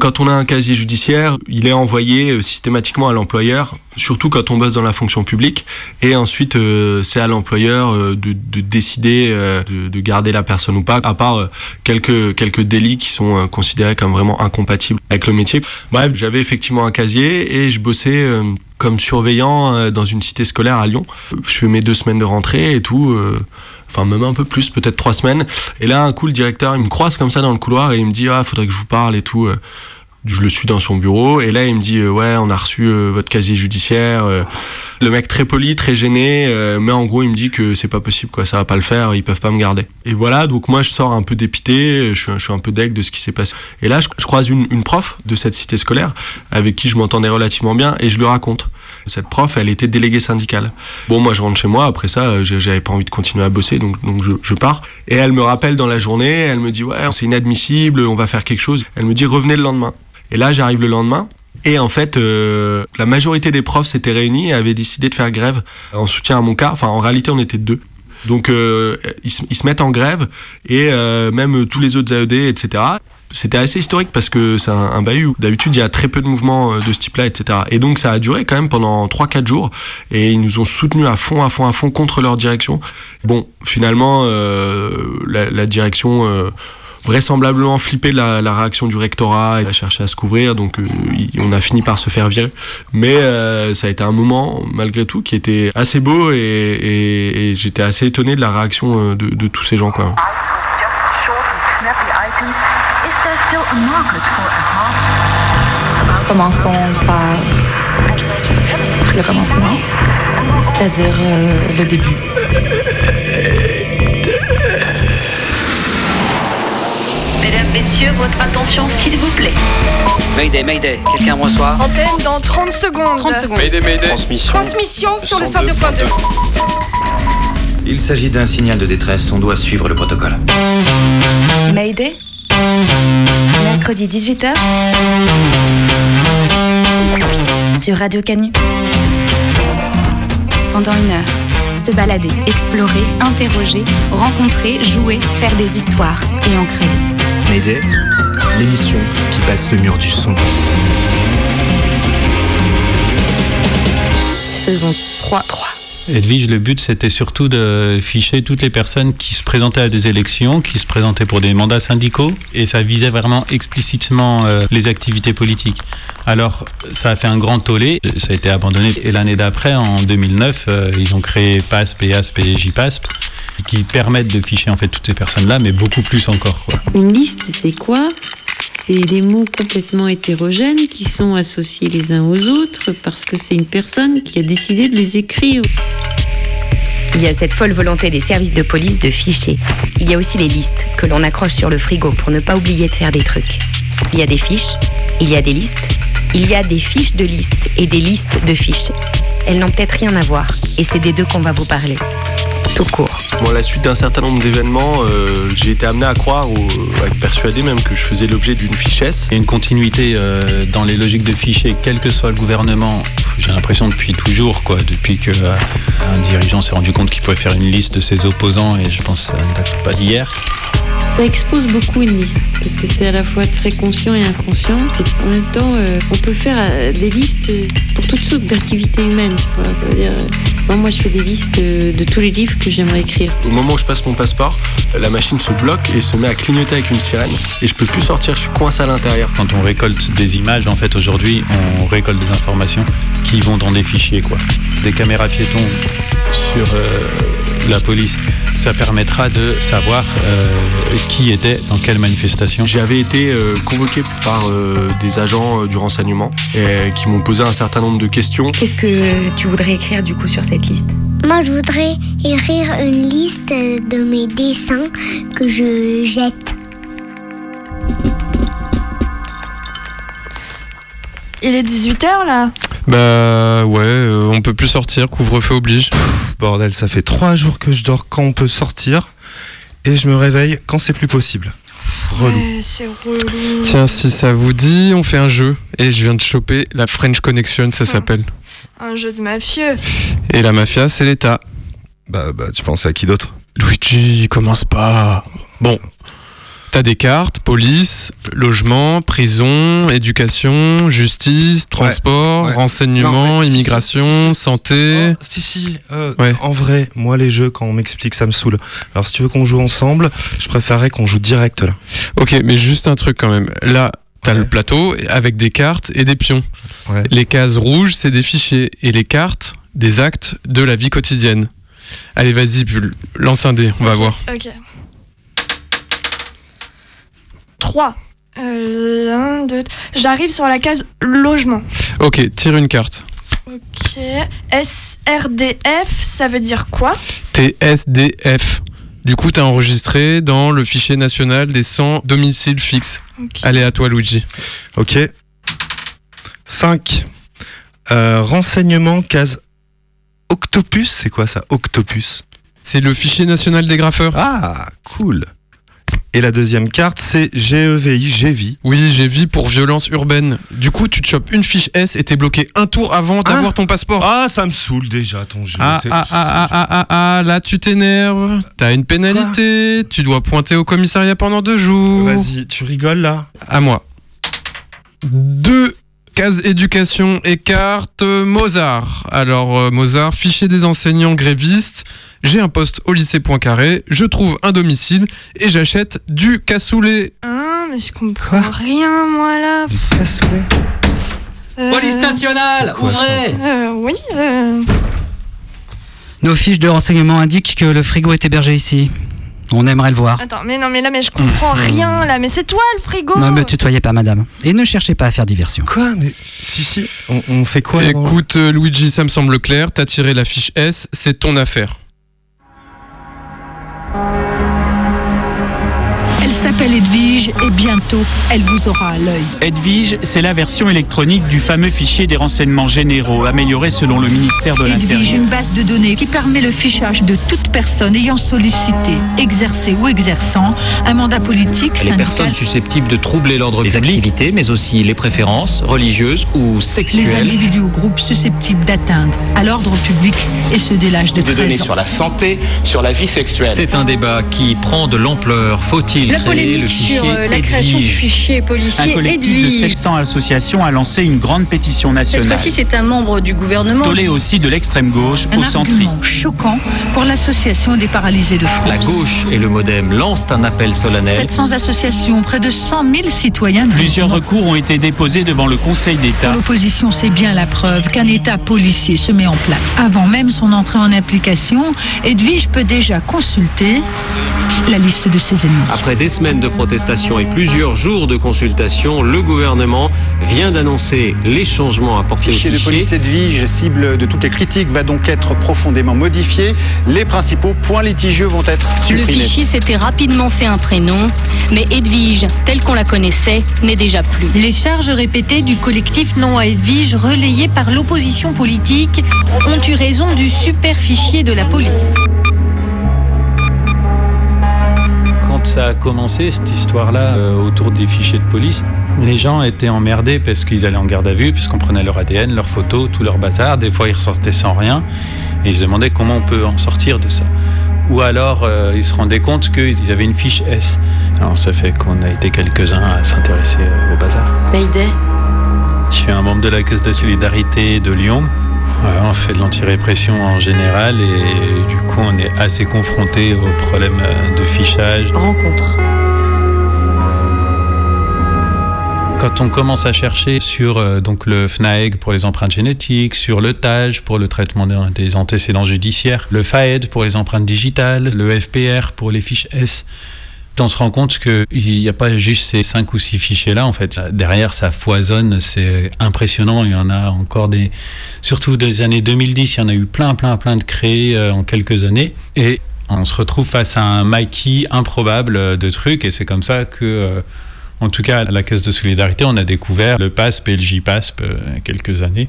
Quand on a un casier judiciaire, il est envoyé euh, systématiquement à l'employeur, surtout quand on bosse dans la fonction publique. Et ensuite, euh, c'est à l'employeur euh, de, de, décider de, de, garder la personne ou pas, à part quelques, quelques délits qui sont considérés comme vraiment incompatibles avec le métier. Bref, j'avais effectivement un casier et je bossais comme surveillant dans une cité scolaire à Lyon. Je fais mes deux semaines de rentrée et tout enfin même un peu plus, peut-être trois semaines. Et là, un coup, le directeur, il me croise comme ça dans le couloir et il me dit, ah, faudrait que je vous parle et tout. Je le suis dans son bureau et là il me dit euh, ouais on a reçu euh, votre casier judiciaire. Euh. le mec très poli, très gêné, mais en gros il me dit que c'est pas possible quoi, ça va pas le faire, ils peuvent pas me garder. Et voilà donc moi je sors un peu dépité, je suis, je suis un peu deg de ce qui s'est passé. Et là je, croise une, une, prof de cette cité scolaire avec qui je m'entendais relativement bien et je lui raconte. Cette prof elle était déléguée syndicale. Bon moi je rentre chez moi après ça j'avais pas envie de continuer à bosser donc je, pars et elle me rappelle dans la journée, elle me dit ouais c'est inadmissible, on va faire quelque chose. Elle me dit revenez le lendemain. Et là, j'arrive le lendemain. Et en fait, euh, la majorité des profs s'étaient réunis et avaient décidé de faire grève en soutien à mon cas. Enfin, en réalité, on était deux. Donc, euh, ils, se mettent en grève et euh, même tous les autres AED, etc. C'était assez historique parce que c'est un, un bahut. D'habitude, il y a très peu de mouvements de ce type-là, etc. Et donc, ça a duré quand même pendant 3-4 jours. Et ils nous ont soutenus à fond, à fond, à fond contre leur direction. Bon, finalement, la, la, direction vraisemblablement flippé la, la, réaction du rectorat et a cherché à se couvrir, donc euh, on a fini par se faire virer. Mais euh, ça a été un moment, malgré tout, qui était assez beau et, et, et j'étais assez étonné de la réaction euh, de, de tous ces gens. Quoi. Commençons par le commencement, c'est-à-dire euh, le début. Messieurs, votre attention, s'il vous plaît. Mayday, Mayday, quelqu'un me reçoit? Antenne dans 30 secondes. 30 secondes. Mayday, Mayday. Transmission. Transmission sur le 102.2. Il s'agit d'un signal de détresse, on doit suivre le protocole. Mayday? Mercredi 18h sur Radio Canu. Pendant une heure, se balader, explorer, interroger, rencontrer, jouer, faire des histoires et en créer. Mayday, l'émission qui passe le mur du son. Saison 3. 3. Edwige, le but c'était surtout de ficher toutes les personnes qui se présentaient à des élections, qui se présentaient pour des mandats syndicaux, et ça visait vraiment explicitement euh, les activités politiques. Alors ça a fait un grand tollé, ça a été abandonné, et l'année d'après, en 2009, euh, ils ont créé PASP, EASP et JPASP, qui permettent de ficher en fait toutes ces personnes-là, mais beaucoup plus encore. Une liste, c'est quoi? C'est des mots complètement hétérogènes qui sont associés les uns aux autres parce que c'est une personne qui a décidé de les écrire. Il y a cette folle volonté des services de police de ficher. Il y a aussi les listes que l'on accroche sur le frigo pour ne pas oublier de faire des trucs. Il y a des fiches, il y a des listes, il y a des fiches de listes et des listes de fiches. Elles n'ont peut-être rien à voir et c'est des deux qu'on va vous parler tout court. Bon, à la suite d'un certain nombre d'événements, euh, j'ai été amené à croire ou à être persuadé même que je faisais l'objet d'une fichesse. Il y a une continuité euh, dans les logiques de fichiers, quel que soit le gouvernement. J'ai l'impression depuis toujours, quoi, depuis que euh, un dirigeant s'est rendu compte qu'il pouvait faire une liste de ses opposants, et je pense que ça ne date pas d'hier. Ça expose beaucoup une liste, parce que c'est à la fois très conscient et inconscient. En même temps, on peut faire des listes pour toutes sortes d'activités humaines. Ça veut dire, moi, je fais des listes de tous les livres que j'aimerais écrire. Au moment où je passe mon passeport, la machine se bloque et se met à clignoter avec une sirène et je peux plus sortir, je suis coincé à l'intérieur. Quand on récolte des images, en fait, aujourd'hui, on récolte des informations qui vont dans des fichiers, quoi. Des caméras piétons sur euh, la police. Ça permettra de savoir euh, qui était dans quelle manifestation. J'avais été euh, convoqué par des agents du renseignement et, qui m'ont posé un certain nombre de questions. Qu'est-ce que tu voudrais écrire du coup sur cette liste? Moi, je voudrais écrire une liste de mes dessins que je jette. Il est 18h là Bah ouais, euh, on peut plus sortir, couvre-feu oblige. bordel, ça fait trois jours que je dors quand on peut sortir et je me réveille quand c'est plus possible. Relou. c'est relou. Tiens, si ça vous dit, on fait un jeu. Et je viens de choper la French Connection, ça s'appelle. Un jeu de mafieux. Et la mafia, c'est l'État. Bah, bah, tu penses à qui d'autre? Luigi, commence pas. Bon. T'as des cartes, police, logement, prison, éducation, justice, transport, ouais. renseignement, Non, mais si, immigration, santé. Oh, si, si. euh, Ouais. En vrai, moi, les jeux, quand on m'explique, ça me saoule. Alors, si tu veux qu'on joue ensemble, je préférerais qu'on joue direct là. Ok, mais juste un truc quand même. Là, t'as le plateau avec des cartes et des pions. Ouais. Les cases rouges, c'est des fichiers. Et les cartes, des actes de la vie quotidienne. Allez, vas-y, Bulle, lance un dé, on va voir. Ok. 3. Euh, 1, 2. J'arrive sur la case logement. Ok, tire une carte. Ok. SRDF, ça veut dire quoi? TSDF. Du coup, t'as enregistré dans le fichier national des 100 domiciles fixes. Allez, à toi, Luigi. Ok. 5. renseignement, case Octopus, c'est quoi ça Octopus? C'est le fichier national des graffeurs. Ah, cool. Et la deuxième carte, c'est GEVI, GEVI. Oui, vu pour violence urbaine. Du coup, tu te chopes une fiche S et t'es bloqué un tour avant d'avoir ton passeport. Ah, ça me saoule déjà ton jeu. Ah, ah, ah, ah, ah, ah, ah, là tu t'énerves. T'as une pénalité. Tu dois pointer au commissariat pendant deux jours. Vas-y, tu rigoles là? À moi. Deux cases éducation et carte Mozart. Alors, euh, Mozart, fichier des enseignants grévistes. J'ai un poste au lycée Poincaré. Je trouve un domicile et j'achète du cassoulet. Hein, mais je comprends rien, moi, là. Cassoulet Euh, Police nationale, quoi, ouvrez euh, Oui, euh, Nos fiches de renseignement indiquent que le frigo est hébergé ici. On aimerait le voir. Attends, mais non, mais là, mais je comprends rien, là. Mais c'est toi, le frigo Ne me tutoyez pas, madame. Et ne cherchez pas à faire diversion. Quoi Mais si, si. On, on fait quoi Écoute, euh, Luigi, ça me semble clair. T'as tiré la fiche S, c'est ton affaire. Elle s'appelle Edwige et bientôt, elle vous aura à l'œil. Edwige, c'est la version électronique du fameux fichier des renseignements généraux, amélioré selon le ministère de Edwige, l'Intérieur. une base de données qui permet le fichage de toute personne ayant sollicité, exercé ou exerçant un mandat politique, Les syndical. personnes susceptibles de troubler l'ordre public, les activités, mais aussi les préférences religieuses ou Les sexuelles. individus ou groupes susceptibles d'atteindre à l'ordre public et ceux dès l'âge de De données 13 ans. sur la santé, sur la vie sexuelle. C'est un débat qui prend de l'ampleur. Faut-il La créer le polémique fichier sur euh, la création du Edwige fichier Un policier collectif de Edwige. 700 associations a lancé une grande pétition Cette nationale. fois-ci, c'est un membre du gouvernement. Tollé aussi de l'extrême gauche Un au centrisme. choquant pour l'association des paralysés de France. La gauche et le modem lancent un appel solennel. 700 associations, près de 100 000 citoyens. Plusieurs non. recours ont été déposés devant le Conseil Pour d'État. l'opposition, c'est bien la preuve qu'un État policier se met en place. Avant même son entrée en application, Edwige peut déjà consulter la liste de ses ennemis. Après des semaines de protestation et plusieurs jours de consultation, le gouvernement vient d'annoncer les changements apportés au fichier de police Edwige, cible de toutes les critiques, va donc être profondément modifié. Les principaux points litigieux vont être Le supprimés. fichier s'était rapidement fait un prénom, mais Edwige, telle qu'on la connaissait, n'est déjà plus. Les charges répétées du collectif Non à Edwige, relayées par l'opposition politique, ont eu raison du super fichier de la police. Quand ça a commencé, cette histoire-là, euh, autour des fichiers de police, les gens étaient emmerdés parce qu'ils allaient en garde à vue, puisqu'on prenait leur ADN, leurs photos, tout leur bazar. Des fois, ils ressortaient sans rien. Et ils se demandaient comment on peut en sortir de ça. Ou alors, euh, ils se rendaient compte qu'ils avaient une fiche S. Alors, ça fait qu'on a été quelques-uns à s'intéresser euh, au bazar. Mayday. Je suis un membre de la Caisse de solidarité de Lyon. On fait de l'antirépression en général et du coup on est assez confronté aux problèmes euh, de fichage. Rencontre. Quand on commence à chercher sur euh, donc le FNAEG pour les empreintes génétiques, sur le TAGE pour le traitement des antécédents judiciaires, le FAED pour les empreintes digitales, le FPR pour les fiches S, on se rend compte qu'il n'y a pas juste ces cinq ou six fichiers-là, en fait. Derrière, ça foisonne, c'est impressionnant. Il y en a encore des... Surtout des années 2010, il y en a eu plein, plein, plein de créés euh, en quelques années. Et on se retrouve face à un maquis improbable euh, de trucs, et c'est comme ça que... euh, en tout cas, la Caisse de solidarité, on a découvert le PASP et le JPASP quelques années,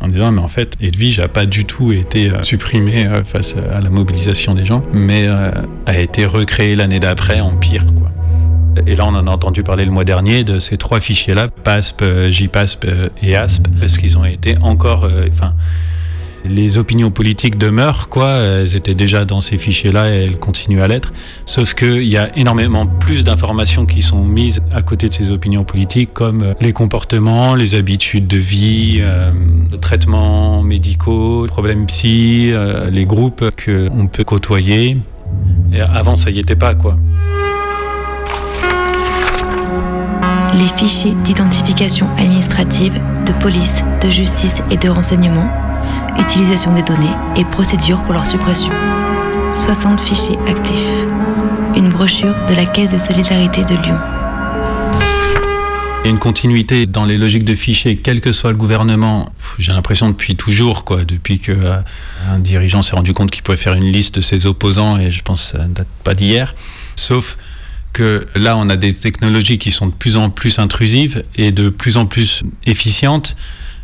en disant, mais en fait, Edwige n'a pas du tout été euh, supprimé euh, face à la mobilisation des gens, mais euh, a été recréé l'année d'après en pire, quoi. Et là, on en a entendu parler le mois dernier de ces trois fichiers-là, PASP, JPASP et ASP, parce qu'ils ont été encore, enfin, Les opinions politiques demeurent, quoi. Elles étaient déjà dans ces fichiers-là et elles continuent à l'être. Sauf qu'il y a énormément plus d'informations qui sont mises à côté de ces opinions politiques, comme les comportements, les habitudes de vie, euh, traitements médicaux, problèmes psy, euh, les groupes qu'on peut côtoyer. Avant, ça y était pas, quoi. Les fichiers d'identification administrative, de police, de justice et de renseignement, utilisation des données et procédures pour leur suppression. 60 fichiers actifs. Une brochure de la Caisse de solidarité de Lyon. Il y a une continuité dans les logiques de fichiers, quel que soit le gouvernement. J'ai l'impression depuis toujours, quoi, depuis que euh, un dirigeant s'est rendu compte qu'il pouvait faire une liste de ses opposants, et je pense que ça ne date pas d'hier. Sauf que là, on a des technologies qui sont de plus en plus intrusives et de plus en plus efficientes,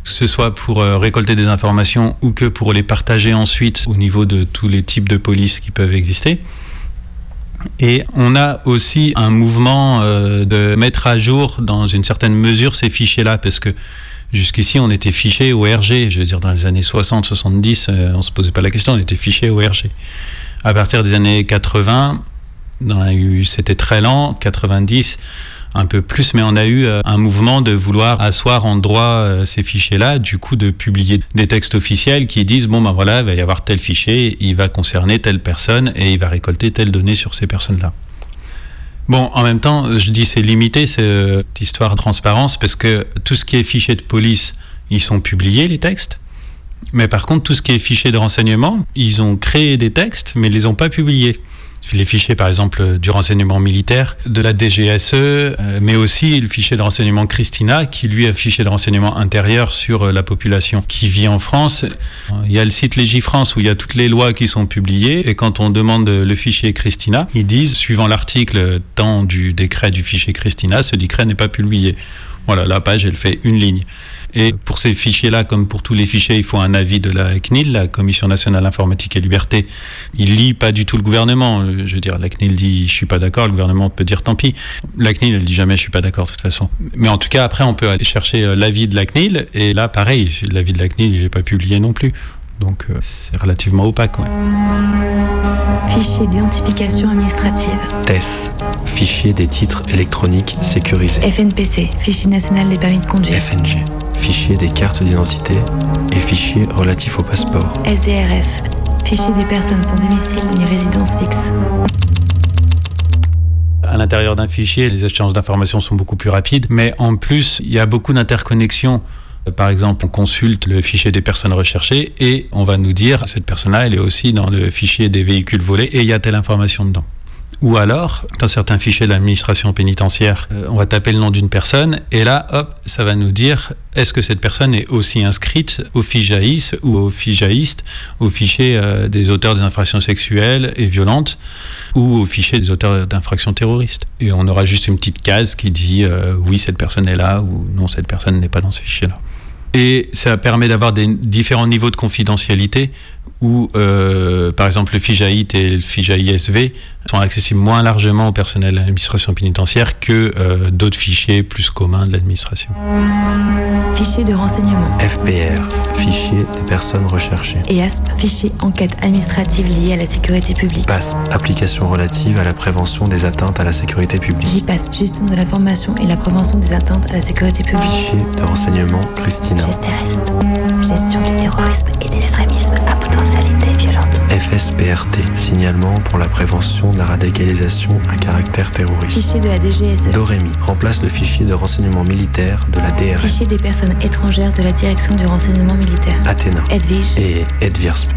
que ce soit pour euh, récolter des informations ou que pour les partager ensuite au niveau de tous les types de police qui peuvent exister. Et on a aussi un mouvement euh, de mettre à jour dans une certaine mesure ces fichiers-là, parce que jusqu'ici on était fiché au RG, je veux dire dans les années 60-70, euh, on se posait pas la question, on était fiché au RG. À partir des années 80, c'était très lent, 90 un peu plus, mais on a eu euh, un mouvement de vouloir asseoir en droit euh, ces fichiers-là, du coup de publier des textes officiels qui disent bon ben voilà, il va y avoir tel fichier, il va concerner telle personne et il va récolter telle donnée sur ces personnes-là. Bon, en même temps, je dis c'est limité cette histoire de transparence parce que tout ce qui est fichier de police, ils sont publiés les textes. Mais par contre, tout ce qui est fichier de renseignement, ils ont créé des textes, mais ils les ont pas publiés les fichiers par exemple du renseignement militaire, de la DGSE, euh, mais aussi le fichier de renseignement Christina, qui lui a fichier de renseignement intérieur sur euh, la population qui vit en France. Il y a le site Légifrance où il y a toutes les lois qui sont publiées, et quand on demande le fichier Christina, ils disent, suivant l'article tant du décret du fichier Christina, ce décret n'est pas publié. Voilà, la page, elle fait une ligne. Et pour ces fichiers-là, comme pour tous les fichiers, il faut un avis de la CNIL, la Commission nationale informatique et liberté. Il lit pas du tout le gouvernement. Je veux dire, la CNIL dit je suis pas d'accord, le gouvernement peut dire tant pis. La CNIL, elle dit jamais je suis pas d'accord de toute façon. Mais en tout cas, après, on peut aller chercher euh, l'avis de la CNIL. Et là, pareil, l'avis de la CNIL, il n'est pas publié non plus. Donc euh, c'est relativement opaque. Ouais. Fichier d'identification administrative. TES. Fichier des titres électroniques sécurisés. FNPC. Fichier national des permis de conduire. FNG. Fichier des cartes d'identité et fichier relatif au passeport. SDRF. Fichier des personnes sans domicile ni résidence fixe. À l'intérieur d'un fichier, les échanges d'informations sont beaucoup plus rapides, mais en plus, il y a beaucoup d'interconnexions par exemple, on consulte le fichier des personnes recherchées et on va nous dire cette personne-là, elle est aussi dans le fichier des véhicules volés et il y a telle information dedans. Ou alors, dans certains fichiers de l'administration pénitentiaire, euh, on va taper le nom d'une personne et là, hop, ça va nous dire est-ce que cette personne est aussi inscrite au FIJAIS ou au FIJAIST, au fichier euh, des auteurs des infractions sexuelles et violentes ou au fichier des auteurs d'infractions terroristes. Et on aura juste une petite case qui dit euh, oui, cette personne est là ou non, cette personne n'est pas dans ce fichier-là. Et ça permet d'avoir différents niveaux de confidentialité où, euh, par exemple, le FIJAIT et le FIJAISV sont accessibles moins largement au personnel de l'administration pénitentiaire que euh, d'autres fichiers plus communs de l'administration. Fichier de renseignement. FPR, fichier des personnes recherchées. EASP, fichier enquête administrative liée à la sécurité publique. PASP, application relative à la prévention des atteintes à la sécurité publique. JPAS, gestion de l'information et la prévention des atteintes à la sécurité publique. Fichier de renseignement Christina. Gestion du terrorisme et des extrémismes à violente. FSPRT, signalement pour la prévention de la radicalisation à caractère terroriste. Fichier de la DGSE. Doremi remplace le fichier de renseignement militaire de la DRS. Fichier des personnes étrangères de la direction du renseignement militaire. Athéna. Edwige. Et Edvirsp.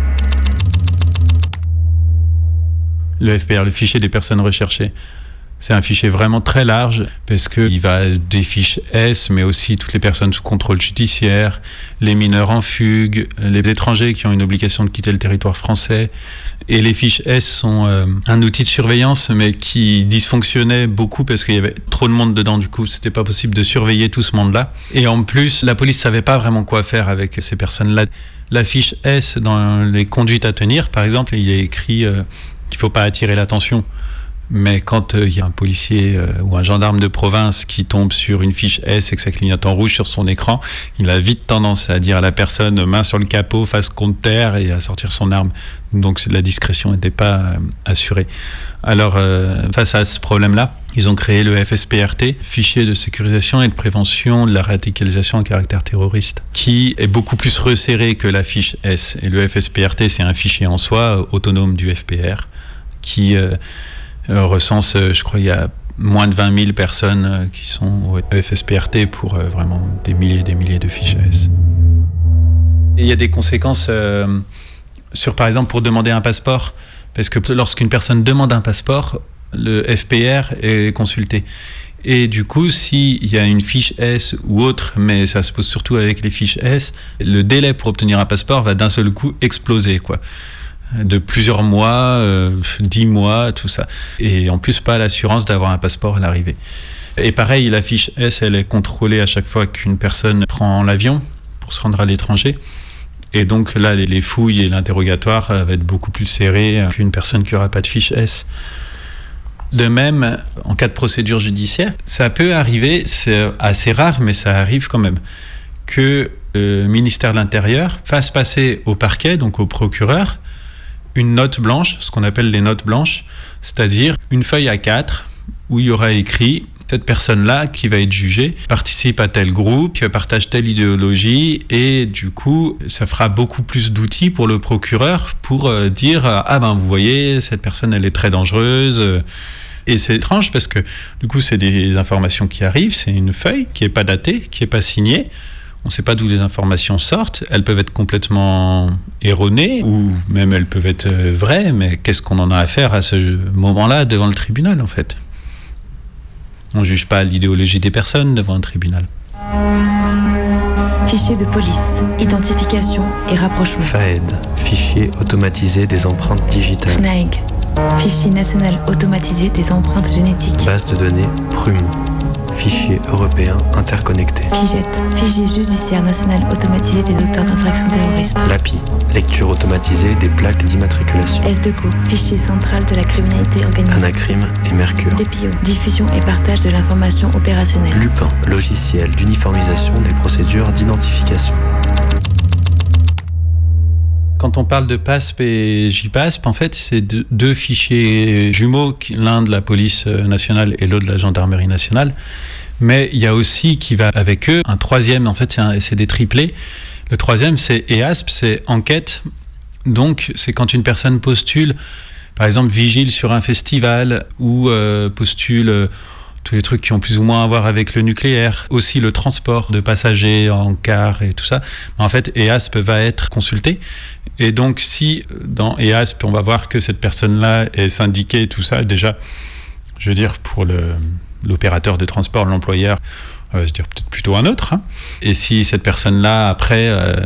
Le FPR, le fichier des personnes recherchées. C'est un fichier vraiment très large parce qu'il va des fiches S, mais aussi toutes les personnes sous contrôle judiciaire, les mineurs en fugue, les étrangers qui ont une obligation de quitter le territoire français. Et les fiches S sont euh, un outil de surveillance, mais qui dysfonctionnait beaucoup parce qu'il y avait trop de monde dedans. Du coup, c'était pas possible de surveiller tout ce monde-là. Et en plus, la police savait pas vraiment quoi faire avec ces personnes-là. La fiche S dans les conduites à tenir, par exemple, il est écrit euh, qu'il faut pas attirer l'attention Mais quand il y a un policier ou un gendarme de province qui tombe sur une fiche S et que ça clignote en rouge sur son écran, il a vite tendance à dire à la personne main sur le capot, face contre terre et à sortir son arme. Donc la discrétion n'était pas assurée. Alors face à ce problème-là, ils ont créé le FSPRT, fichier de sécurisation et de prévention de la radicalisation à caractère terroriste, qui est beaucoup plus resserré que la fiche S. Et le FSPRT, c'est un fichier en soi autonome du FPR qui euh, euh, recense, euh, je crois, il y a moins de 20 000 personnes qui sont au FSPRT pour vraiment des milliers et des milliers de fiches S. Il y a des conséquences sur, par exemple, pour demander un passeport. Parce que lorsqu'une personne demande un passeport, le FPR est consulté. Et du coup, s'il y a une fiche S ou autre, mais ça se pose surtout avec les fiches S, le délai pour obtenir un passeport va d'un seul coup exploser, quoi. De plusieurs mois, euh, dix mois, tout ça. Et en plus, pas l'assurance d'avoir un passeport à l'arrivée. Et pareil, la fiche S, elle est contrôlée à chaque fois qu'une personne prend l'avion pour se rendre à l'étranger. Et donc là, les fouilles et l'interrogatoire euh, va être beaucoup plus serré qu'une personne qui n'aura pas de fiche S. De même, en cas de procédure judiciaire, ça peut arriver, c'est assez rare, mais ça arrive quand même, que le ministère de l'Intérieur fasse passer au parquet, donc au procureur, une note blanche, ce qu'on appelle les notes blanches, c'est-à-dire une feuille à quatre où il y aura écrit cette personne-là qui va être jugée participe à tel groupe, partage telle idéologie, et du coup, ça fera beaucoup plus d'outils pour le procureur pour euh, dire ah ben vous voyez cette personne elle est très dangereuse. Et c'est étrange parce que du coup c'est des informations qui arrivent, c'est une feuille qui est pas datée, qui est pas signée. On ne sait pas d'où les informations sortent. Elles peuvent être complètement erronées ou même elles peuvent être euh, vraies. Mais qu'est-ce qu'on en a à faire à ce moment-là devant le tribunal en fait? On ne juge pas l'idéologie des personnes devant un tribunal. Fichier de police, identification et rapprochement. FAED, fichier automatisé des empreintes digitales. FNAEG, fichier national automatisé des empreintes génétiques. Base de données, PRUM, Fichier européen interconnecté. FIGET, fichier judiciaire national automatisé des auteurs d'infractions terroristes. LAPI, lecture automatisée des plaques d'immatriculation. F2CO, fichier central de la criminalité organisée. Anacrim et Mercure. DPIO, diffusion et partage de l'information opérationnelle. Lupin, logiciel d'uniformisation des procédures d'identification. Quand on parle de PASP et JPASP, en fait, c'est deux fichiers jumeaux, l'un de la police nationale et l'autre de la gendarmerie nationale. Mais il y a aussi qui va avec eux un troisième, en fait, c'est des triplés. Le troisième, c'est EASP, c'est enquête. Donc, c'est quand une personne postule, par exemple, vigile sur un festival ou euh, postule euh, tous les trucs qui ont plus ou moins à voir avec le nucléaire, aussi le transport de passagers en car et tout ça. En fait, EASP va être consulté. Et donc, si dans EASP, on va voir que cette personne-là est syndiquée, tout ça, déjà, je veux dire, pour l'opérateur de transport, l'employeur, on va se dire peut-être plutôt un autre. Hein. Et si cette personne-là, après, euh,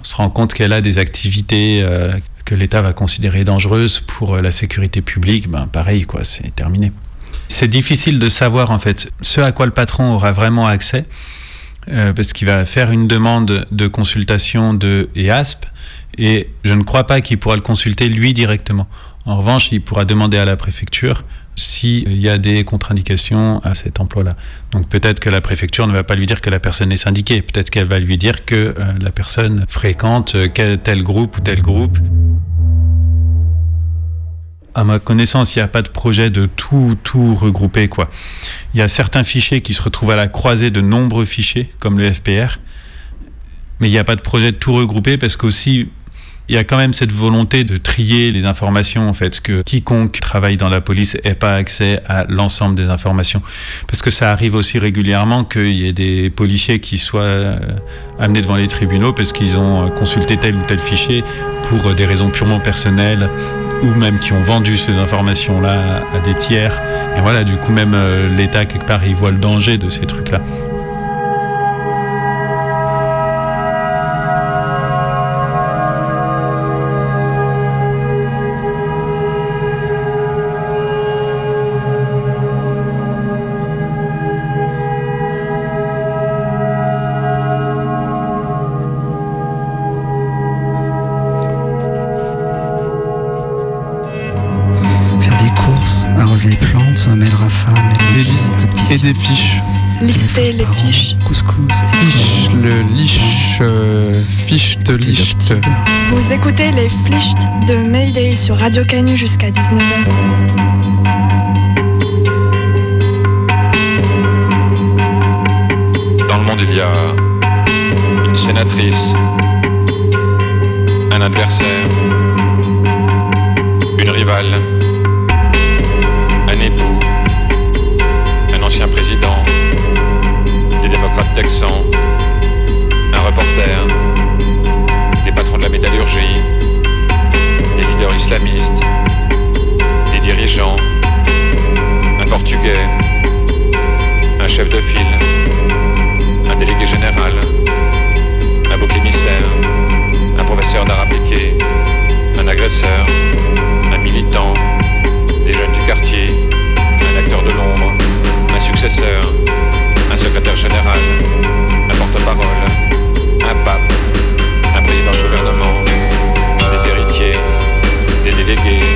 on se rend compte qu'elle a des activités euh, que l'État va considérer dangereuses pour la sécurité publique, ben pareil, quoi, c'est terminé. C'est difficile de savoir en fait ce à quoi le patron aura vraiment accès, euh, parce qu'il va faire une demande de consultation de EASP, et je ne crois pas qu'il pourra le consulter lui directement. En revanche, il pourra demander à la préfecture s'il y a des contre-indications à cet emploi-là. Donc peut-être que la préfecture ne va pas lui dire que la personne est syndiquée, peut-être qu'elle va lui dire que euh, la personne fréquente euh, tel groupe ou tel groupe à ma connaissance, il n'y a pas de projet de tout, tout regrouper. Quoi. Il y a certains fichiers qui se retrouvent à la croisée de nombreux fichiers, comme le FPR, mais il n'y a pas de projet de tout regrouper parce qu'aussi, il y a quand même cette volonté de trier les informations, en fait, que quiconque travaille dans la police n'ait pas accès à l'ensemble des informations. Parce que ça arrive aussi régulièrement qu'il y ait des policiers qui soient euh, amenés devant les tribunaux parce qu'ils ont euh, consulté tel ou tel fichier pour euh, des raisons purement personnelles ou même qui ont vendu ces informations-là à des tiers. Et voilà, du coup, même l'État, quelque part, il voit le danger de ces trucs-là. Et des fiches. Lister les fiches. Couscous. Fiche, le liche, euh, fiche de lichte. Vous écoutez les Flicht de Mayday sur Radio Canu jusqu'à 19h. Dans le monde, il y a une sénatrice, un adversaire, une rivale, un reporter, des patrons de la métallurgie, des leaders islamistes, des dirigeants, un portugais, un chef de file, un délégué général, un bouc émissaire, un professeur d'art appliqué, un agresseur, un militant, des jeunes du quartier, un acteur de l'ombre, un successeur, secrétaire général, un porte-parole, un pape, un président de gouvernement, des héritiers, des délégués,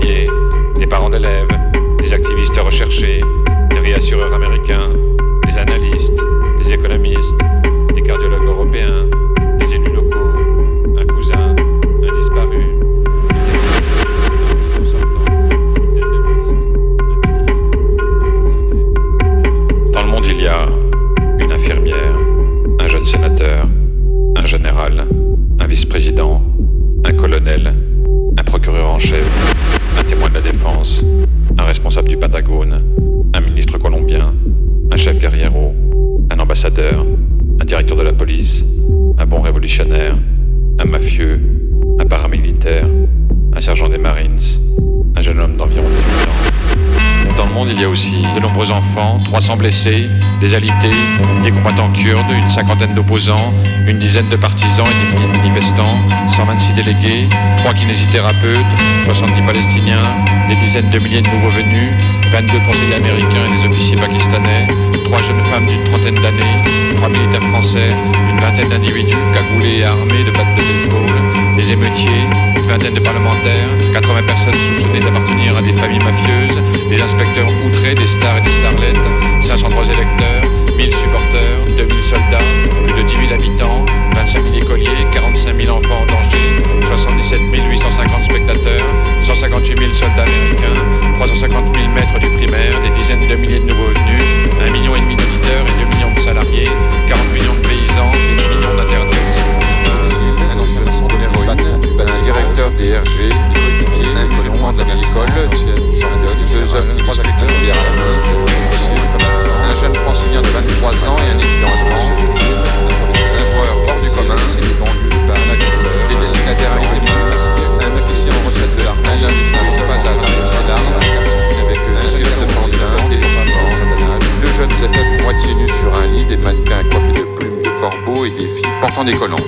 des parents d'élèves, des activistes recherchés, des réassureurs américains, des analystes, des économistes, des cardiologues européens, responsable du Pentagone, un ministre colombien, un chef guerriero, un ambassadeur, un directeur de la police, un bon révolutionnaire, un mafieux, un paramilitaire, un sergent des Marines, un jeune homme d'environ 18 ans. Dans le monde, il y a aussi de nombreux enfants, 300 blessés, des alités, des combattants kurdes, une cinquantaine d'opposants, une dizaine de partisans et des milliers de manifestants, 126 délégués, 3 kinésithérapeutes, 70 Palestiniens, des dizaines de milliers de nouveaux venus, 22 conseillers américains et des officiers pakistanais, 3 jeunes femmes d'une trentaine d'années, 3 militaires français, une vingtaine d'individus cagoulés et armés de battes de baseball, des émeutiers, une vingtaine de parlementaires, 80 personnes soupçonnées d'appartenir à des familles mafieuses, des inspecteurs outrés, des stars et des starlettes, 503 électeurs, 1000 supporters, 2000 soldats, plus de 10 000 habitants, 25 000 écoliers, 45 000 enfants en danger, 77 850 spectateurs, 158 000 soldats américains, 350 000 maîtres du primaire, des dizaines de milliers de nouveaux venus, 1 million d'auditeurs et 2 millions de salariés, 40 directeur DRG, un musulman de la deux hommes qui discutent un jeune francilien de 23 ans et un étudiant allemand, un joueur hors du commun, un agresseur, des destinataires inconnus, un officier en retraite de l'armée, un homme qui n'arrive pas à atteindre ses larmes, un gilet de des deux jeunes effets moitié nus sur un lit, des mannequins coiffés de plumes de corbeaux et des filles portant des collants.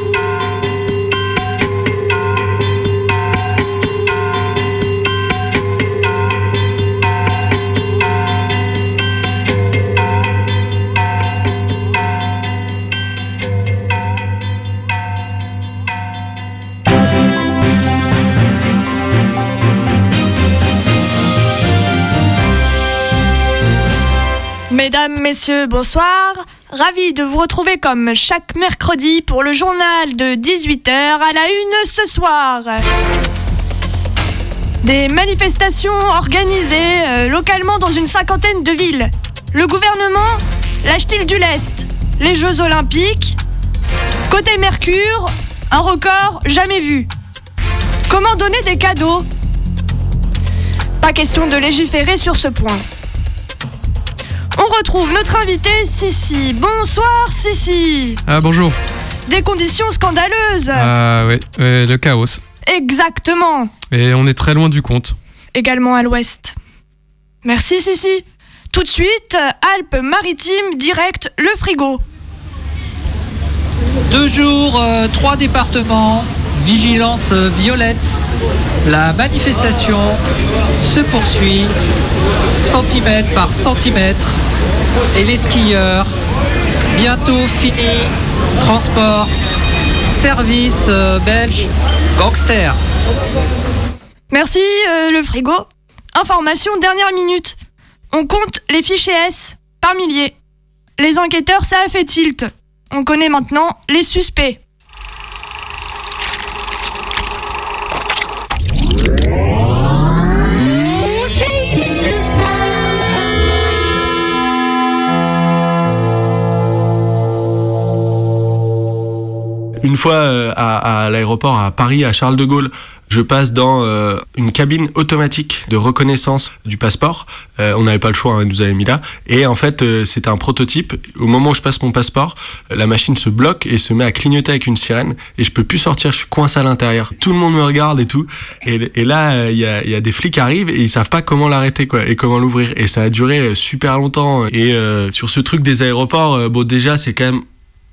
Bonsoir. Ravi de vous retrouver comme chaque mercredi pour le journal de 18h à la une ce soir. Des manifestations organisées euh, localement dans une cinquantaine de villes. Le gouvernement lâche-t-il du lest? Les Jeux Olympiques? Côté Mercure, un record jamais vu. Comment donner des cadeaux? Pas question de légiférer sur ce point. On retrouve notre invité Sissi. Bonsoir Sissi. Ah bonjour. Des conditions scandaleuses. Ah oui, le chaos. Exactement. Et on est très loin du compte. Également à l'ouest. Merci Sissi. Tout de suite, Alpes-Maritimes, direct, le frigo. Deux jours, euh, trois départements, vigilance euh, violette. La manifestation se poursuit centimètre par centimètre. Et les skieurs, bientôt fini, transport, service euh, belge, gangster. Merci, euh, le frigo. Information dernière minute. On compte les fichiers S par milliers. Les enquêteurs, ça a fait tilt. On connaît maintenant les suspects. Une fois euh, à, à l'aéroport à Paris, à Charles de Gaulle, je passe dans euh, une cabine automatique de reconnaissance du passeport. Euh, on n'avait pas le choix, hein, ils nous avaient mis là. Et en fait, euh, c'était un prototype. Au moment où je passe mon passeport, la machine se bloque et se met à clignoter avec une sirène. Et je peux plus sortir, je suis coincé à l'intérieur. Tout le monde me regarde et tout. Et, là, il y a, y a des flics qui arrivent et ils savent pas comment l'arrêter quoi et comment l'ouvrir. Et ça a duré super longtemps. Et sur ce truc des aéroports, bon déjà, c'est quand même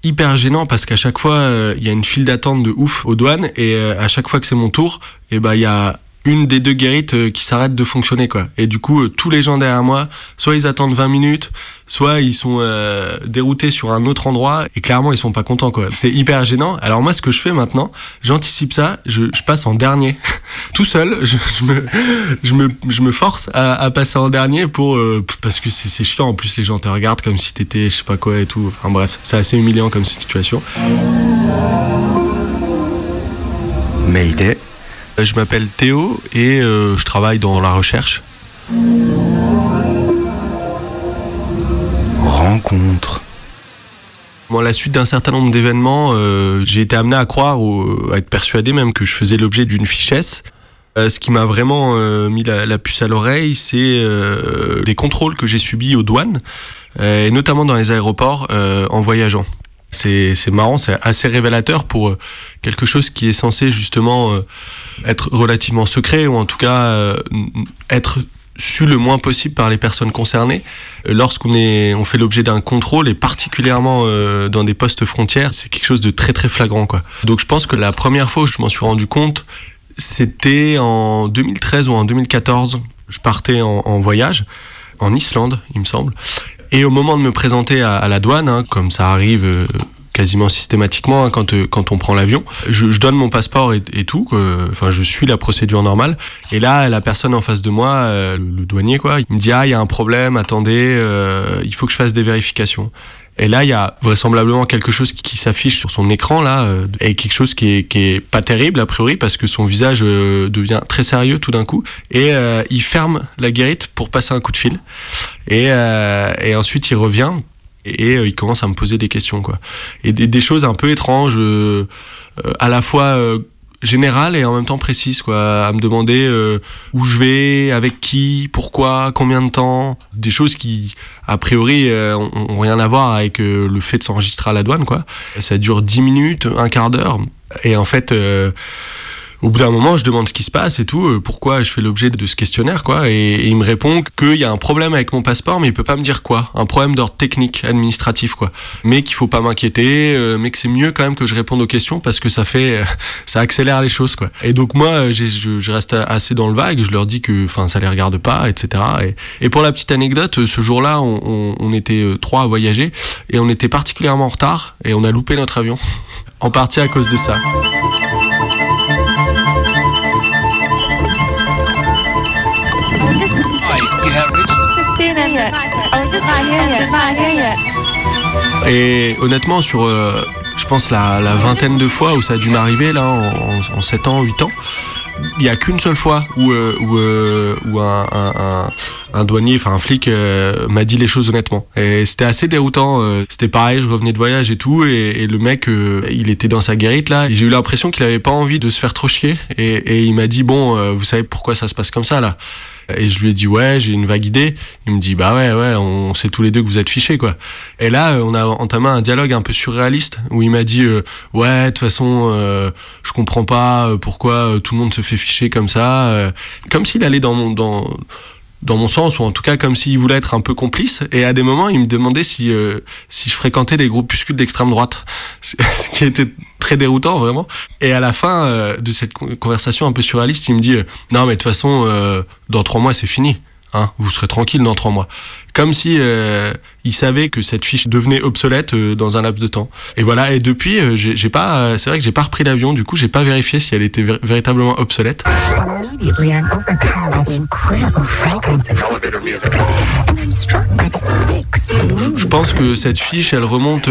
hyper gênant parce qu'à chaque fois euh, il y a une file d'attente de ouf aux douanes et euh, à chaque fois que c'est mon tour et ben il y a une des deux guérites euh, qui s'arrête de fonctionner quoi. Et du coup tous les gens derrière moi soit ils attendent 20 minutes soit ils sont euh, déroutés sur un autre endroit et clairement ils sont pas contents quoi. C'est hyper gênant. Alors moi ce que je fais maintenant j'anticipe ça je, je passe en dernier. Tout seul je, je, me, je, me, je me force à, à passer en dernier pour euh, parce que c'est c'est chiant. En plus les gens te regardent comme si t'étais je sais pas quoi et tout. Enfin bref c'est assez humiliant comme situation. Mayday. Euh, Je m'appelle Théo et euh, je travaille dans la recherche. Rencontre. Bon, à la suite d'un certain nombre d'événements, euh, j'ai été amené à croire ou à être persuadé même que je faisais l'objet d'une fichesse. Euh, ce qui m'a vraiment euh, mis la, la puce à l'oreille, c'est euh, les contrôles que j'ai subis aux douanes, et notamment dans les aéroports en voyageant. C'est marrant, c'est assez révélateur pour euh, quelque chose qui est censé justement euh, être relativement secret ou en tout cas euh, être su le moins possible par les personnes concernées. Lorsqu'on est, on fait l'objet d'un contrôle et particulièrement dans des postes frontières, c'est quelque chose de très très flagrant quoi. Donc je pense que la première fois où je m'en suis rendu compte, c'était en 2013 ou en 2014. Je partais en voyage en Islande, il me semble. Et au moment de me présenter à, la douane, hein, comme ça arrive euh, quasiment systématiquement hein, quand, euh, quand on prend l'avion, je, donne mon passeport et, et tout. Enfin, je suis la procédure normale. Et là, la personne en face de moi, euh, le, douanier, quoi, il me dit ah, il y a un problème. Attendez, il faut que je fasse des vérifications. Et là, il y a vraisemblablement quelque chose qui, s'affiche sur son écran là, euh, et quelque chose qui est, qui est pas terrible a priori parce que son visage euh, devient très sérieux tout d'un coup. Et euh, il ferme la guérite pour passer un coup de fil. Et, euh, et ensuite, il revient et il commence à me poser des questions quoi. Et des, des choses un peu étranges, à la fois générales et en même temps précises quoi. À me demander euh, où je vais, avec qui, pourquoi, combien de temps, des choses qui a priori euh, ont rien à voir avec euh, le fait de s'enregistrer à la douane quoi. Ça dure 10 minutes, un quart d'heure et en fait. Au bout d'un moment, je demande ce qui se passe et tout, euh, pourquoi je fais l'objet de ce questionnaire, quoi. Et, et il me répond qu'il y a un problème avec mon passeport, mais il peut pas me dire quoi. Un problème d'ordre technique, administratif, quoi. Mais qu'il faut pas m'inquiéter, euh, mais que c'est mieux quand même que je réponde aux questions parce que ça fait, euh, ça accélère les choses, quoi. Et donc moi, euh, je, je reste assez dans le vague. Je leur dis que, enfin, ça les regarde pas, etc. Et, et pour la petite anecdote, euh, ce jour-là, on, on, on était trois à voyager et on était particulièrement en retard et on a loupé notre avion. en partie à cause de ça. Et honnêtement, sur, euh, je pense, la, vingtaine de fois où ça a dû m'arriver, là, en, en, en 7 ans, 8 ans, il n'y a qu'une seule fois où, euh, euh, un, douanier, enfin un flic, m'a dit les choses honnêtement. Et c'était assez déroutant. C'était pareil, je revenais de voyage et tout, et, le mec, il était dans sa guérite là. J'ai eu l'impression qu'il avait pas envie de se faire trop chier. Et, et il m'a dit bon, vous savez pourquoi ça se passe comme ça là et je lui ai dit ouais j'ai une vague idée. Il me dit bah ouais ouais on sait tous les deux que vous êtes fichés quoi. Et là euh, on a entamé un dialogue un peu surréaliste où il m'a dit euh, ouais de toute façon euh, je comprends pas pourquoi tout le monde se fait ficher comme ça comme s'il allait dans mon dans dans mon sens, ou en tout cas comme s'il voulait être un peu complice. Et à des moments, il me demandait si, euh, si je fréquentais des groupuscules d'extrême droite, ce qui était très déroutant vraiment. Et à la fin euh, de cette conversation un peu surréaliste, il me dit euh, non mais de toute façon, dans trois mois c'est fini. Hein, vous serez tranquille dans trois mois. Comme si euh, il savait que cette fiche devenait obsolète euh, dans un laps de temps. Et voilà. Et depuis, euh, j'ai pas. c'est vrai que j'ai pas repris l'avion. Du coup, j'ai pas vérifié si elle était véritablement obsolète. Je pense que cette fiche, elle remonte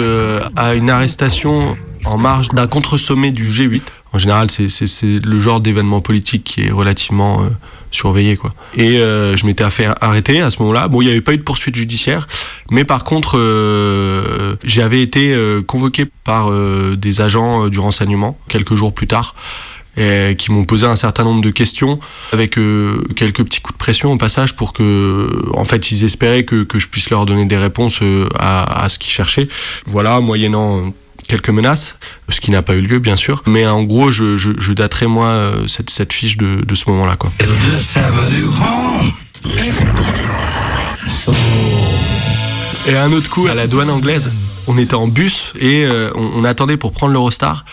à une arrestation en marge d'un contre-sommet du G8. En général, c'est le genre d'événement politique qui est relativement surveillé quoi. Et euh, je m'étais fait arrêter à ce moment-là. Bon, il n'y avait pas eu de poursuite judiciaire, mais par contre, euh, j'avais été euh, convoqué par des agents du renseignement quelques jours plus tard. Qui m'ont posé un certain nombre de questions avec quelques petits coups de pression au passage pour que en fait ils espéraient que, que je puisse leur donner des réponses à ce qu'ils cherchaient voilà moyennant quelques menaces, ce qui n'a pas eu lieu bien sûr, mais en gros je, je, daterai moi euh, cette, cette fiche de, de ce moment-là quoi. Et un autre coup à la douane anglaise, on était en bus et euh, on, attendait pour prendre l'Eurostar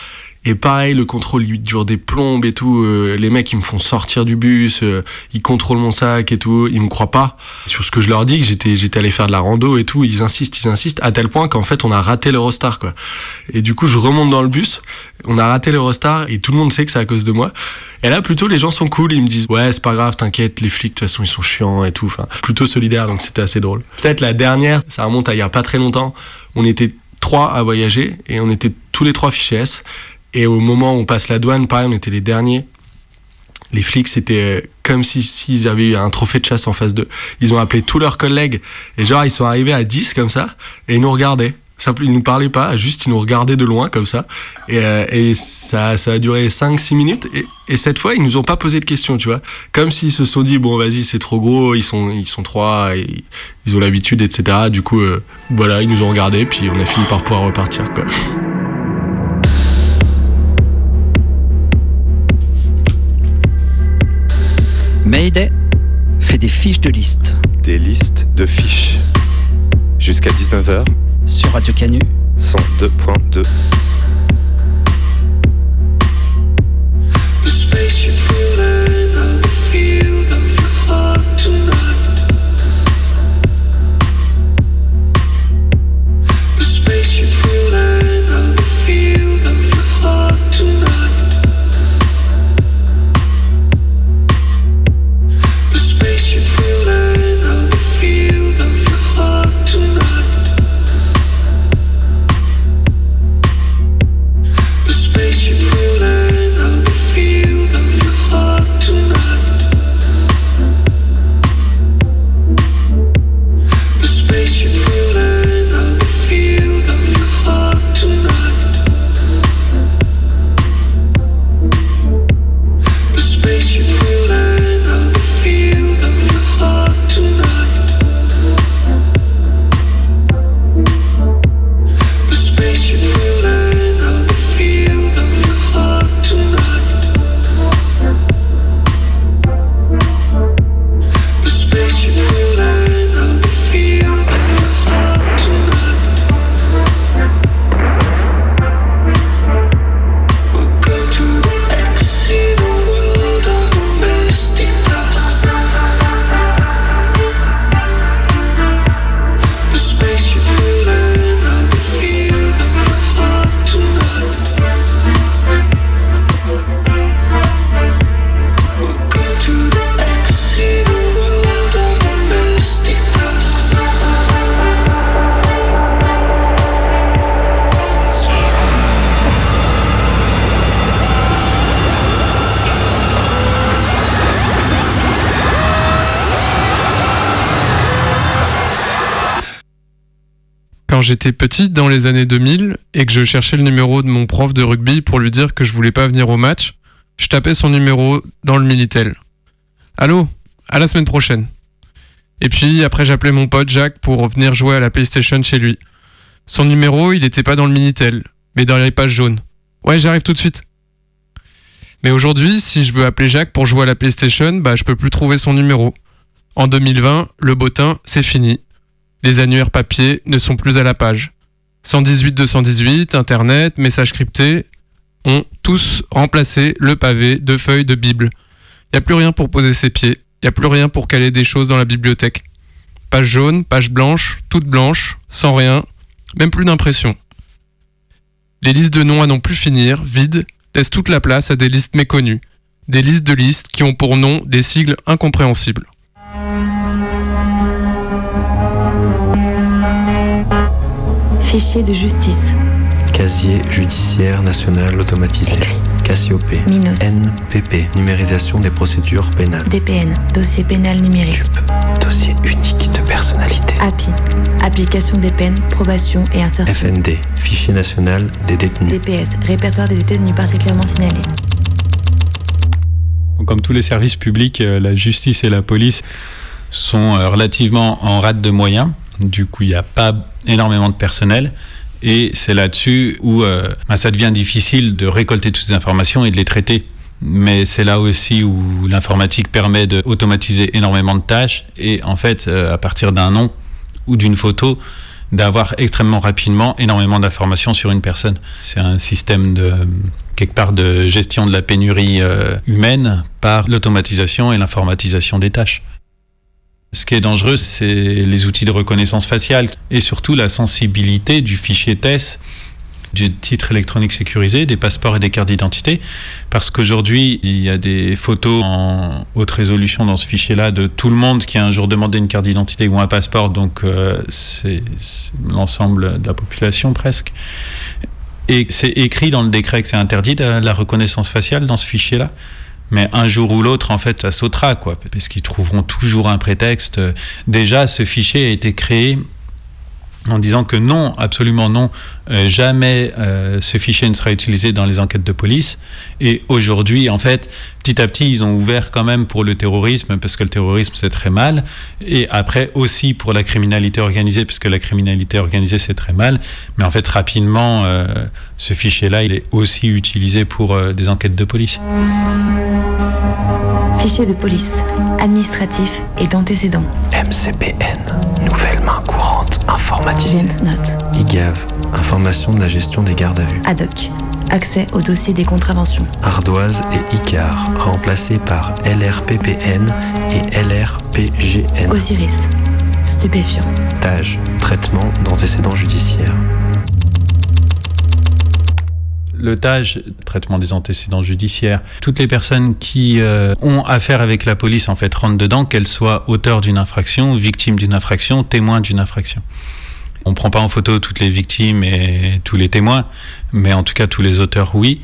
et pareil, le contrôle il dure des plombes et tout. Euh, les mecs ils me font sortir du bus, euh, ils contrôlent mon sac et tout. Ils me croient pas sur ce que je leur dis j'étais j'étais allé faire de la rando et tout. Ils insistent, ils insistent à tel point qu'en fait on a raté l'Eurostar quoi. Et du coup je remonte dans le bus, on a raté l'Eurostar et tout le monde sait que c'est à cause de moi. Et là plutôt les gens sont cool, ils me disent ouais c'est pas grave, t'inquiète, les flics de toute façon ils sont chiants et tout. Enfin plutôt solidaires donc c'était assez drôle. Peut-être la dernière, ça remonte à il y a pas très longtemps. On était trois à voyager et on était tous les trois fichés S et au moment où on passe la douane, pareil, on était les derniers. Les flics, c'était comme s'ils si, avaient un trophée de chasse en face d'eux. Ils ont appelé tous leurs collègues. Et genre, ils sont arrivés à 10 comme ça. Et ils nous regardaient. Ils nous parlaient pas, juste ils nous regardaient de loin comme ça. Et, euh, ça, ça a duré 5-6 minutes. Et, et, cette fois, ils nous ont pas posé de questions, tu vois. Comme s'ils se sont dit, bon, vas-y, c'est trop gros, ils sont, ils sont trois, ils ont l'habitude, etc. Du coup, euh, voilà, ils nous ont regardés, puis on a fini par pouvoir repartir, quoi. Mayday fait des fiches de liste. Des listes de fiches. Jusqu'à 19h. Sur Radio Canu. 102.2. j'étais petite dans les années 2000 et que je cherchais le numéro de mon prof de rugby pour lui dire que je voulais pas venir au match, je tapais son numéro dans le Minitel. Allô? À la semaine prochaine. Et puis après j'appelais mon pote Jacques pour venir jouer à la PlayStation chez lui. Son numéro, il n'était pas dans le Minitel, mais dans les pages jaunes. Ouais, j'arrive tout de suite. Mais aujourd'hui, si je veux appeler Jacques pour jouer à la PlayStation, bah je peux plus trouver son numéro. En 2020, le bottin, c'est fini. Les annuaires papier ne sont plus à la page. 118 218, Internet, messages cryptés ont tous remplacé le pavé de feuilles de Bible. Il n'y a plus rien pour poser ses pieds, il n'y a plus rien pour caler des choses dans la bibliothèque. Page jaune, page blanche, toute blanche, sans rien, même plus d'impression. Les listes de noms à non plus finir, vides, laissent toute la place à des listes méconnues, des listes de listes qui ont pour nom des sigles incompréhensibles. Fichier de justice. Casier judiciaire national automatisé. Cassiopée. Minos. NPP. Numérisation des procédures pénales. DPN. Dossier pénal numérique. Dossier unique de personnalité. API. Application des peines, probation et insertion. FND. Fichier national des détenus. DPS. Répertoire des détenus particulièrement signalés. Comme tous les services publics, euh, la justice et la police sont euh, relativement en rate de moyens. Du coup, il n'y a pas énormément de personnel. Et c'est là-dessus où euh, bah, ça devient difficile de récolter toutes ces informations et de les traiter. Mais c'est là aussi où l'informatique permet d'automatiser énormément de tâches et en fait, euh, à partir d'un nom ou d'une photo, d'avoir extrêmement rapidement énormément d'informations sur une personne. C'est un système de quelque part de gestion de la pénurie euh, humaine par l'automatisation et l'informatisation des tâches. Ce qui est dangereux, c'est les outils de reconnaissance faciale et surtout la sensibilité du fichier TES, du titre électronique sécurisé, des passeports et des cartes d'identité. Parce qu'aujourd'hui, il y a des photos en haute résolution dans ce fichier-là de tout le monde qui a un jour demandé une carte d'identité ou un passeport. Donc, euh, c'est l'ensemble de la population presque. Et c'est écrit dans le décret que c'est interdit de la reconnaissance faciale dans ce fichier-là. Mais un jour ou l'autre, en fait, ça sautera, quoi, parce qu'ils trouveront toujours un prétexte. Déjà, ce fichier a été créé en disant que non, absolument non, euh, jamais euh, ce fichier ne sera utilisé dans les enquêtes de police. Et aujourd'hui, en fait, petit à petit, ils ont ouvert quand même pour le terrorisme, parce que le terrorisme, c'est très mal. Et après aussi pour la criminalité organisée, parce que la criminalité organisée, c'est très mal. Mais en fait, rapidement, euh, ce fichier-là, il est aussi utilisé pour euh, des enquêtes de police. Fichier de police. Administratif et d'antécédents. MCPN. Nouvelle main courante Note. IGAV. Information de la gestion des gardes à vue. Ad hoc. Accès au dossier des contraventions. Ardoise et ICAR, remplacés par LRPPN et LRPGN. Osiris. Stupéfiant. TAGE, traitement d'antécédents judiciaires. Le TAGE, traitement des antécédents judiciaires, toutes les personnes qui euh, ont affaire avec la police en fait rentrent dedans, qu'elles soient auteurs d'une infraction, victimes d'une infraction, témoins d'une infraction. On ne prend pas en photo toutes les victimes et tous les témoins, mais en tout cas tous les auteurs, oui.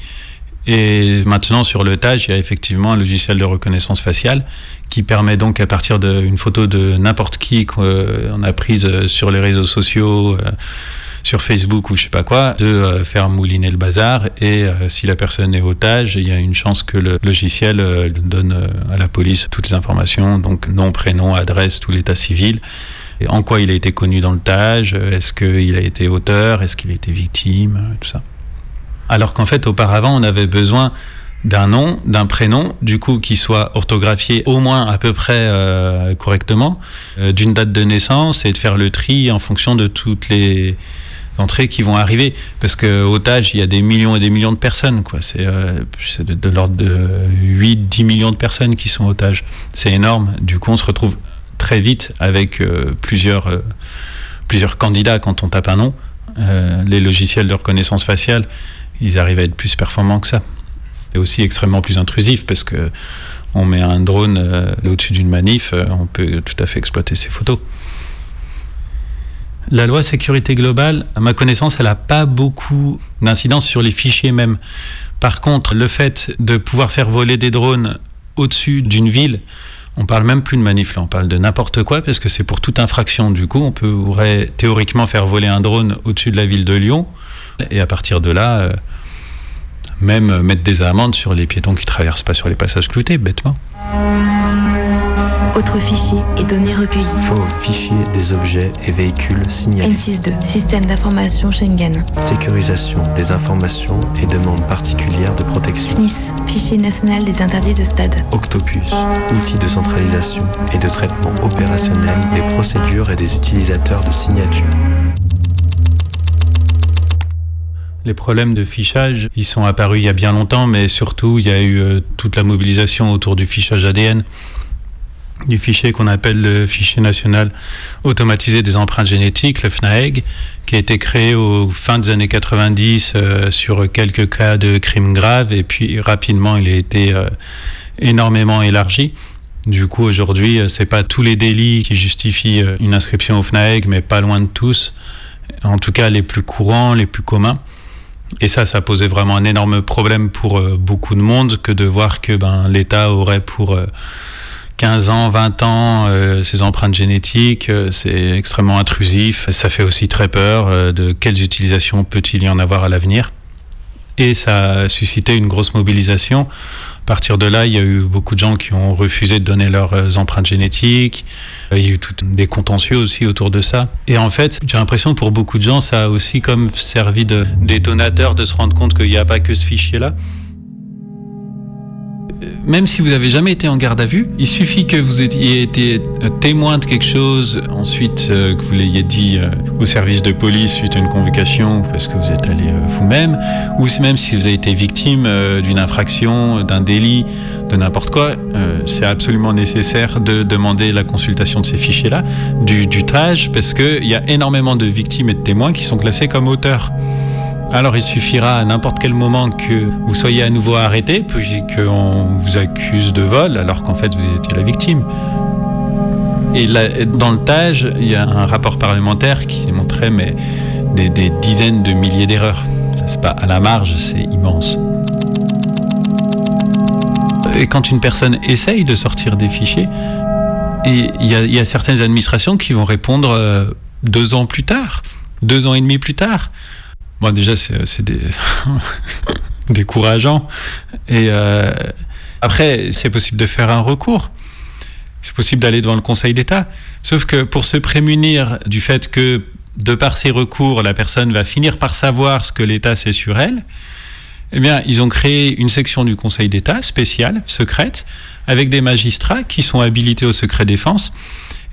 Et maintenant, sur le TAGE, il y a effectivement un logiciel de reconnaissance faciale qui permet donc, à partir d'une photo de n'importe qui qu'on a prise sur les réseaux sociaux, euh, sur Facebook ou je sais pas quoi, de euh, faire mouliner le bazar. Et euh, si la personne est otage, il y a une chance que le logiciel euh, donne à la police toutes les informations, donc nom, prénom, adresse, tout l'état civil. Et en quoi il a été connu dans le TAGE, est-ce qu'il a été auteur, est-ce qu'il a été victime, tout ça. Alors qu'en fait, auparavant, on avait besoin d'un nom, d'un prénom, du coup, qui soit orthographié au moins à peu près correctement, d'une date de naissance et de faire le tri en fonction de toutes les entrées qui vont arriver. Parce que au TAGE, il y a des millions et des millions de personnes, quoi. C'est euh, c'est de, l'ordre de 8-10 millions de personnes qui sont au TAGE. C'est énorme. Du coup, on se retrouve très vite avec euh, plusieurs, euh, plusieurs candidats quand on tape un nom. Les logiciels de reconnaissance faciale, ils arrivent à être plus performants que ça. Et aussi extrêmement plus intrusif parce que on met un drone au-dessus d'une manif, on peut tout à fait exploiter ces photos. La loi sécurité globale, à ma connaissance, elle n'a pas beaucoup d'incidence sur les fichiers même. Par contre, le fait de pouvoir faire voler des drones au-dessus d'une ville, on parle même plus de manif là, on parle de n'importe quoi parce que c'est pour toute infraction. Du coup, on pourrait théoriquement faire voler un drone au-dessus de la ville de Lyon et à partir de là, euh, même mettre des amendes sur les piétons qui traversent pas sur les passages cloutés, bêtement. Autres fichiers et données recueillies. Faux fichier des objets et véhicules signalés. N62. Système d'information Schengen. Sécurisation des informations et demandes particulières de protection. SNIS. fichier national des interdits de stade. Octopus, outil de centralisation et de traitement opérationnel des procédures et des utilisateurs de signature. Les problèmes de fichage, ils sont apparus il y a bien longtemps, mais surtout, il y a eu euh, toute la mobilisation autour du fichage ADN, du fichier qu'on appelle le fichier national automatisé des empreintes génétiques, le FNAEG, qui a été créé au fin des années 90 euh, sur quelques cas de crimes graves, et puis rapidement, il a été euh, énormément élargi. Du coup, aujourd'hui, euh, c'est pas tous les délits qui justifient une inscription au FNAEG, mais pas loin de tous. En tout cas, les plus courants, les plus communs. Et ça, ça posait vraiment un énorme problème pour beaucoup de monde que de voir que ben, l'État aurait pour 15 ans, 20 ans euh, ces empreintes génétiques. euh, c'est extrêmement intrusif. Ça fait aussi très peur euh, de quelles utilisations peut-il y en avoir à l'avenir. Et ça a suscité une grosse mobilisation. À partir de là, il y a eu beaucoup de gens qui ont refusé de donner leurs empreintes génétiques. Il y a eu des contentieux aussi autour de ça. Et en fait, j'ai l'impression que pour beaucoup de gens, ça a aussi comme servi de détonateur de se rendre compte qu'il n'y a pas que ce fichier-là. Euh, Même si vous n'avez jamais été en garde à vue, il suffit que vous ayez été euh, témoin de quelque chose, ensuite euh, que vous l'ayez dit au service de police suite à une convocation parce que vous êtes allé vous-même, ou même si vous avez été victime d'une infraction, d'un délit, de n'importe quoi, c'est absolument nécessaire de demander la consultation de ces fichiers-là, du, du parce qu'il y a énormément de victimes et de témoins qui sont classés comme auteurs. Alors il suffira à n'importe quel moment que vous soyez à nouveau arrêté, puis qu'on vous accuse de vol, alors qu'en fait vous étiez la victime. Et dans le TAGE, il y a un rapport parlementaire qui montrait des, dizaines de milliers d'erreurs. C'est pas à la marge, c'est immense. Et quand une personne essaye de sortir des fichiers, et il y, a- il y a certaines administrations qui vont répondre euh, deux ans plus tard, deux ans et demi plus tard. Moi déjà c'est des décourageant. Et euh, après c'est possible de faire un recours. C'est possible d'aller devant le Conseil d'État. Sauf que pour se prémunir du fait que de par ces recours la personne va finir par savoir ce que l'État sait sur elle, eh bien, ils ont créé une section du Conseil d'État spéciale, secrète, avec des magistrats qui sont habilités au secret défense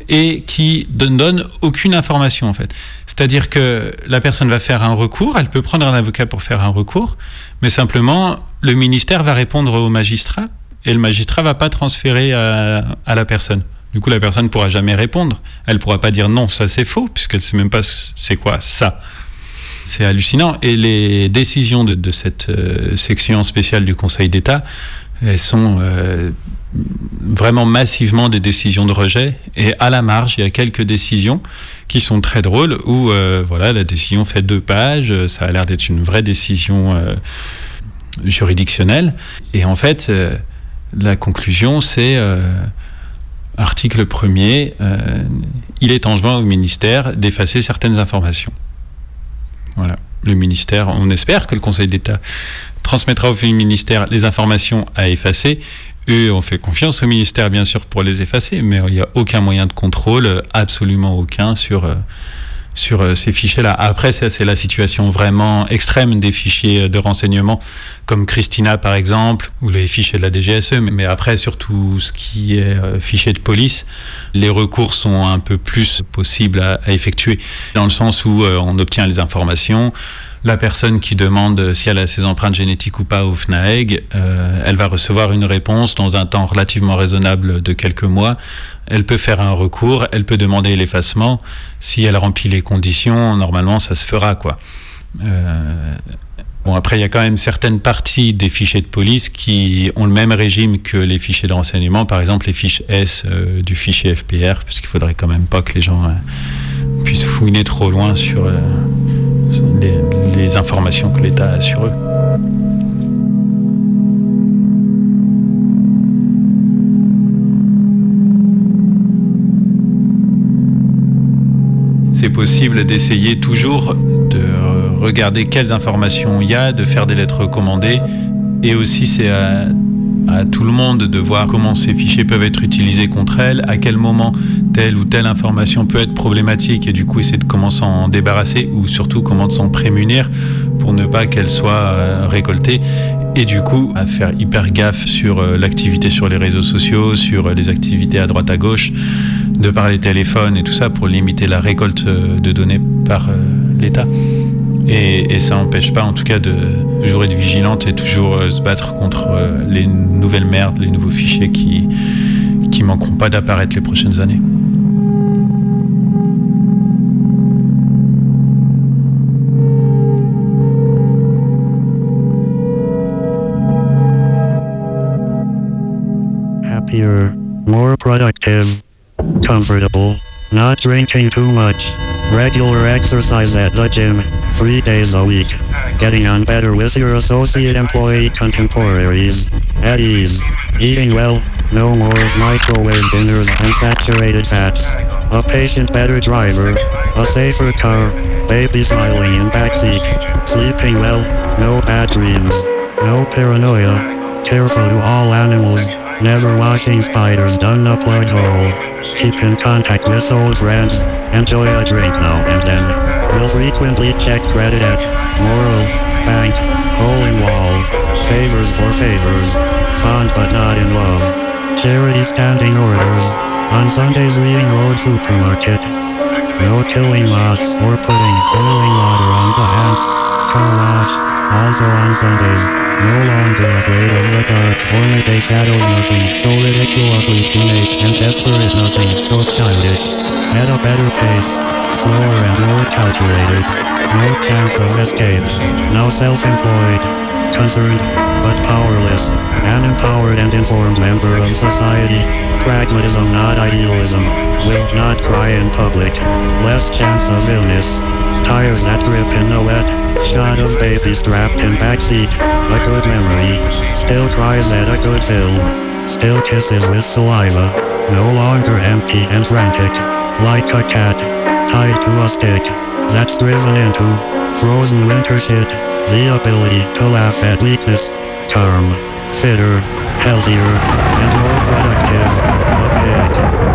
et qui ne donnent aucune information en fait. C'est-à-dire que la personne va faire un recours, elle peut prendre un avocat pour faire un recours, mais simplement le ministère va répondre au magistrat et le magistrat va pas transférer à, la personne. Du coup, la personne ne pourra jamais répondre. Elle pourra pas dire non, ça c'est faux, puisqu'elle sait même pas c'est quoi ça. C'est hallucinant. Et les décisions de, de cette euh, section spéciale du Conseil d'État, elles sont euh, vraiment massivement des décisions de rejet. Et à la marge, il y a quelques décisions qui sont très drôles où euh, voilà, la décision fait deux pages. Ça a l'air d'être une vraie décision euh, juridictionnelle. Et en fait, euh, la conclusion, c'est euh, article 1er, euh, il est enjoint au ministère d'effacer certaines informations. Voilà. Le ministère, on espère que le Conseil d'État transmettra au ministère les informations à effacer. Et on fait confiance au ministère, bien sûr, pour les effacer, mais il n'y a aucun moyen de contrôle, absolument aucun, sur, euh, sur euh, ces fichiers-là. Après, c'est la situation vraiment extrême des fichiers euh, de renseignement, comme Christina, par exemple, ou les fichiers de la DGSE, mais- après, surtout ce qui est fichier de police, les recours sont un peu plus possibles à, effectuer, dans le sens où on obtient les informations, la personne qui demande si elle a ses empreintes génétiques ou pas au FNAEG, euh, elle va recevoir une réponse dans un temps relativement raisonnable de quelques mois. Elle peut faire un recours, elle peut demander l'effacement. Si elle remplit les conditions, normalement, ça se fera, quoi. Euh, Bon, après, il y a quand même certaines parties des fichiers de police qui ont le même régime que les fichiers de renseignement, par exemple les fiches S euh, du fichier FPR, puisqu'il faudrait quand même pas que les gens puissent fouiner trop loin sur les, informations que l'État a sur eux. C'est possible d'essayer toujours de regarder quelles informations il y a, de faire des lettres recommandées. Et aussi, c'est à, à tout le monde de voir comment ces fichiers peuvent être utilisés contre elle, à quel moment telle ou telle information peut être problématique et du coup essayer de comment s'en débarrasser ou surtout comment s'en prémunir pour ne pas qu'elle soit euh, récoltée. et du coup à faire hyper gaffe sur euh, l'activité sur les réseaux sociaux, sur euh, les activités à droite à gauche, de par les téléphones et tout ça pour limiter la récolte de données par l'État. Et, ça n'empêche pas en tout cas de toujours être vigilante et toujours se battre contre les nouvelles merdes, les nouveaux fichiers qui, qui manqueront pas d'apparaître les prochaines années. happier, more productive, comfortable, not drinking too much, regular exercise at the gym, three days a week, getting on better with your associate employee contemporaries, at ease, eating well, no more microwave dinners and saturated fats, a patient better driver, a safer car, baby smiling in backseat, sleeping well, no bad dreams, no paranoia, careful to all animals, Never washing spiders. Down a plug hole. Keep in contact with old friends. Enjoy a drink now and then. Will frequently check credit at Moral, Bank, Hole in Wall. Favors for favors. Fond but not in love. Charity standing orders. On Sundays reading Road Supermarket. No killing Lots or putting boiling water on the hands. Car wash. Also on Sundays. No longer afraid of the dark or midday shadows nothing so ridiculously teenage and desperate nothing so childish. At a better pace, slower and more calculated. No chance of escape. Now self-employed, concerned, but powerless. An empowered and informed member of society. Pragmatism not idealism. Will not cry in public. Less chance of illness. Tires that grip in the wet. Shot of baby strapped in backseat. A good memory. Still cries at a good film. Still kisses with saliva. No longer empty and frantic. Like a cat. Tied to a stick. That's driven into. Frozen winter shit. The ability to laugh at weakness. Calm. Fitter. Healthier. And more productive. A pig.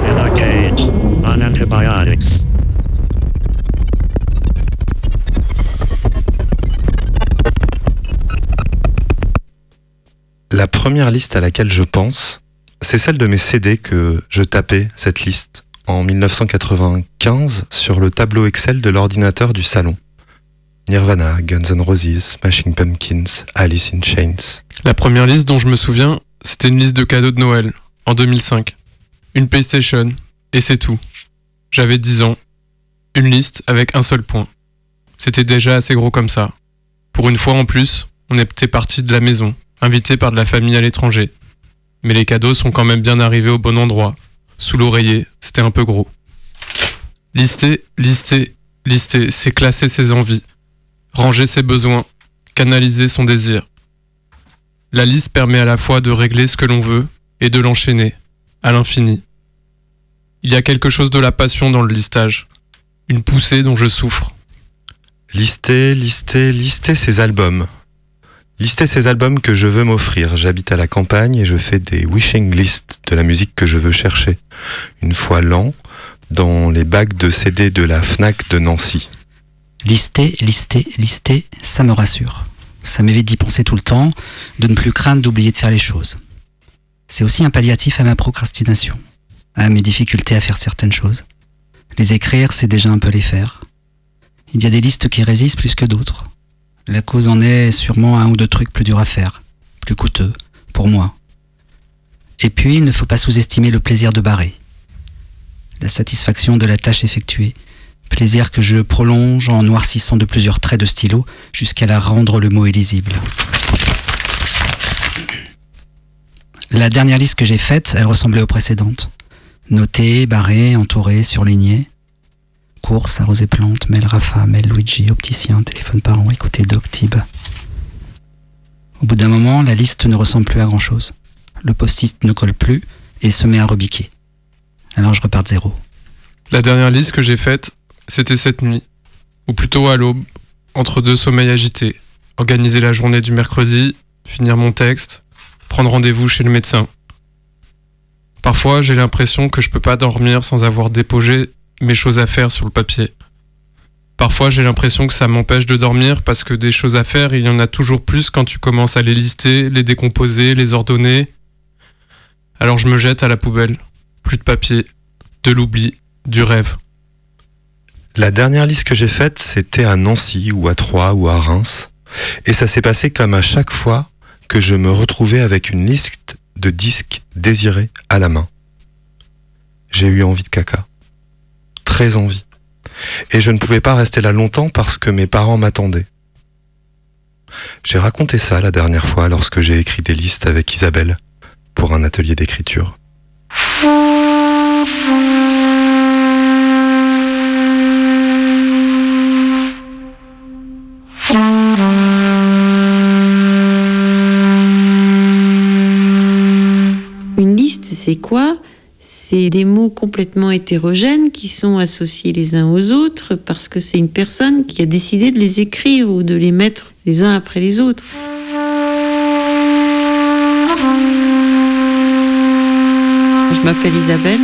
In a cage. On antibiotics. La première liste à laquelle je pense, c'est celle de mes CD que je tapais, cette liste, en 1995 sur le tableau Excel de l'ordinateur du salon. Nirvana, Guns N' Roses, Smashing Pumpkins, Alice in Chains. La première liste dont je me souviens, c'était une liste de cadeaux de Noël, en 2005. Une PlayStation, et c'est tout. J'avais 10 ans. Une liste avec un seul point. C'était déjà assez gros comme ça. Pour une fois en plus, on était parti de la maison, invité par de la famille à l'étranger. Mais les cadeaux sont quand même bien arrivés au bon endroit. Sous l'oreiller, c'était un peu gros. Lister, lister, lister, c'est classer ses envies, ranger ses besoins, canaliser son désir. La liste permet à la fois de régler ce que l'on veut et de l'enchaîner, à l'infini. Il y a quelque chose de la passion dans le listage, une poussée dont je souffre. Lister, lister, lister ses albums, Lister ces albums que je veux m'offrir. J'habite à la campagne et je fais des wishing lists de la musique que je veux chercher. Une fois l'an, dans les bacs de CD de la FNAC de Nancy. Lister, lister, lister, ça me rassure. Ça m'évite d'y penser tout le temps, de ne plus craindre d'oublier de faire les choses. C'est aussi un palliatif à ma procrastination, à mes difficultés à faire certaines choses. Les écrire, c'est déjà un peu les faire. Il y a des listes qui résistent plus que d'autres. La cause en est sûrement un ou deux trucs plus durs à faire, plus coûteux, pour moi. Et puis, il ne faut pas sous-estimer le plaisir de barrer. La satisfaction de la tâche effectuée. Plaisir que je prolonge en noircissant de plusieurs traits de stylo jusqu'à la rendre le mot illisible. La dernière liste que j'ai faite, elle ressemblait aux précédentes. Notée, barrée, entourée, surlignée. Course, arroser plantes, mail Rafa, mail Luigi, opticien, téléphone parent, écouter Doctib. Au bout d'un moment, la liste ne ressemble plus à grand chose. Le post-it ne colle plus et se met à rebiquer. Alors je repars de zéro. La dernière liste que j'ai faite, c'était cette nuit. Ou plutôt à l'aube, entre deux sommeils agités. Organiser la journée du mercredi, finir mon texte, prendre rendez-vous chez le médecin. Parfois, j'ai l'impression que je peux pas dormir sans avoir déposé mes choses à faire sur le papier. Parfois, j'ai l'impression que ça m'empêche de dormir parce que des choses à faire, il y en a toujours plus quand tu commences à les lister, les décomposer, les ordonner. Alors je me jette à la poubelle. Plus de papier, de l'oubli, du rêve. La dernière liste que j'ai faite, c'était à Nancy ou à Troyes ou à Reims. Et ça s'est passé comme à chaque fois que je me retrouvais avec une liste de disques désirés à la main. J'ai eu envie de caca. Très envie. Et je ne pouvais pas rester là longtemps parce que mes parents m'attendaient. J'ai raconté ça la dernière fois lorsque j'ai écrit des listes avec Isabelle pour un atelier d'écriture. Une liste, c'est quoi? C'est des mots complètement hétérogènes qui sont associés les uns aux autres parce que c'est une personne qui a décidé de les écrire ou de les mettre les uns après les autres. Je m'appelle Isabelle.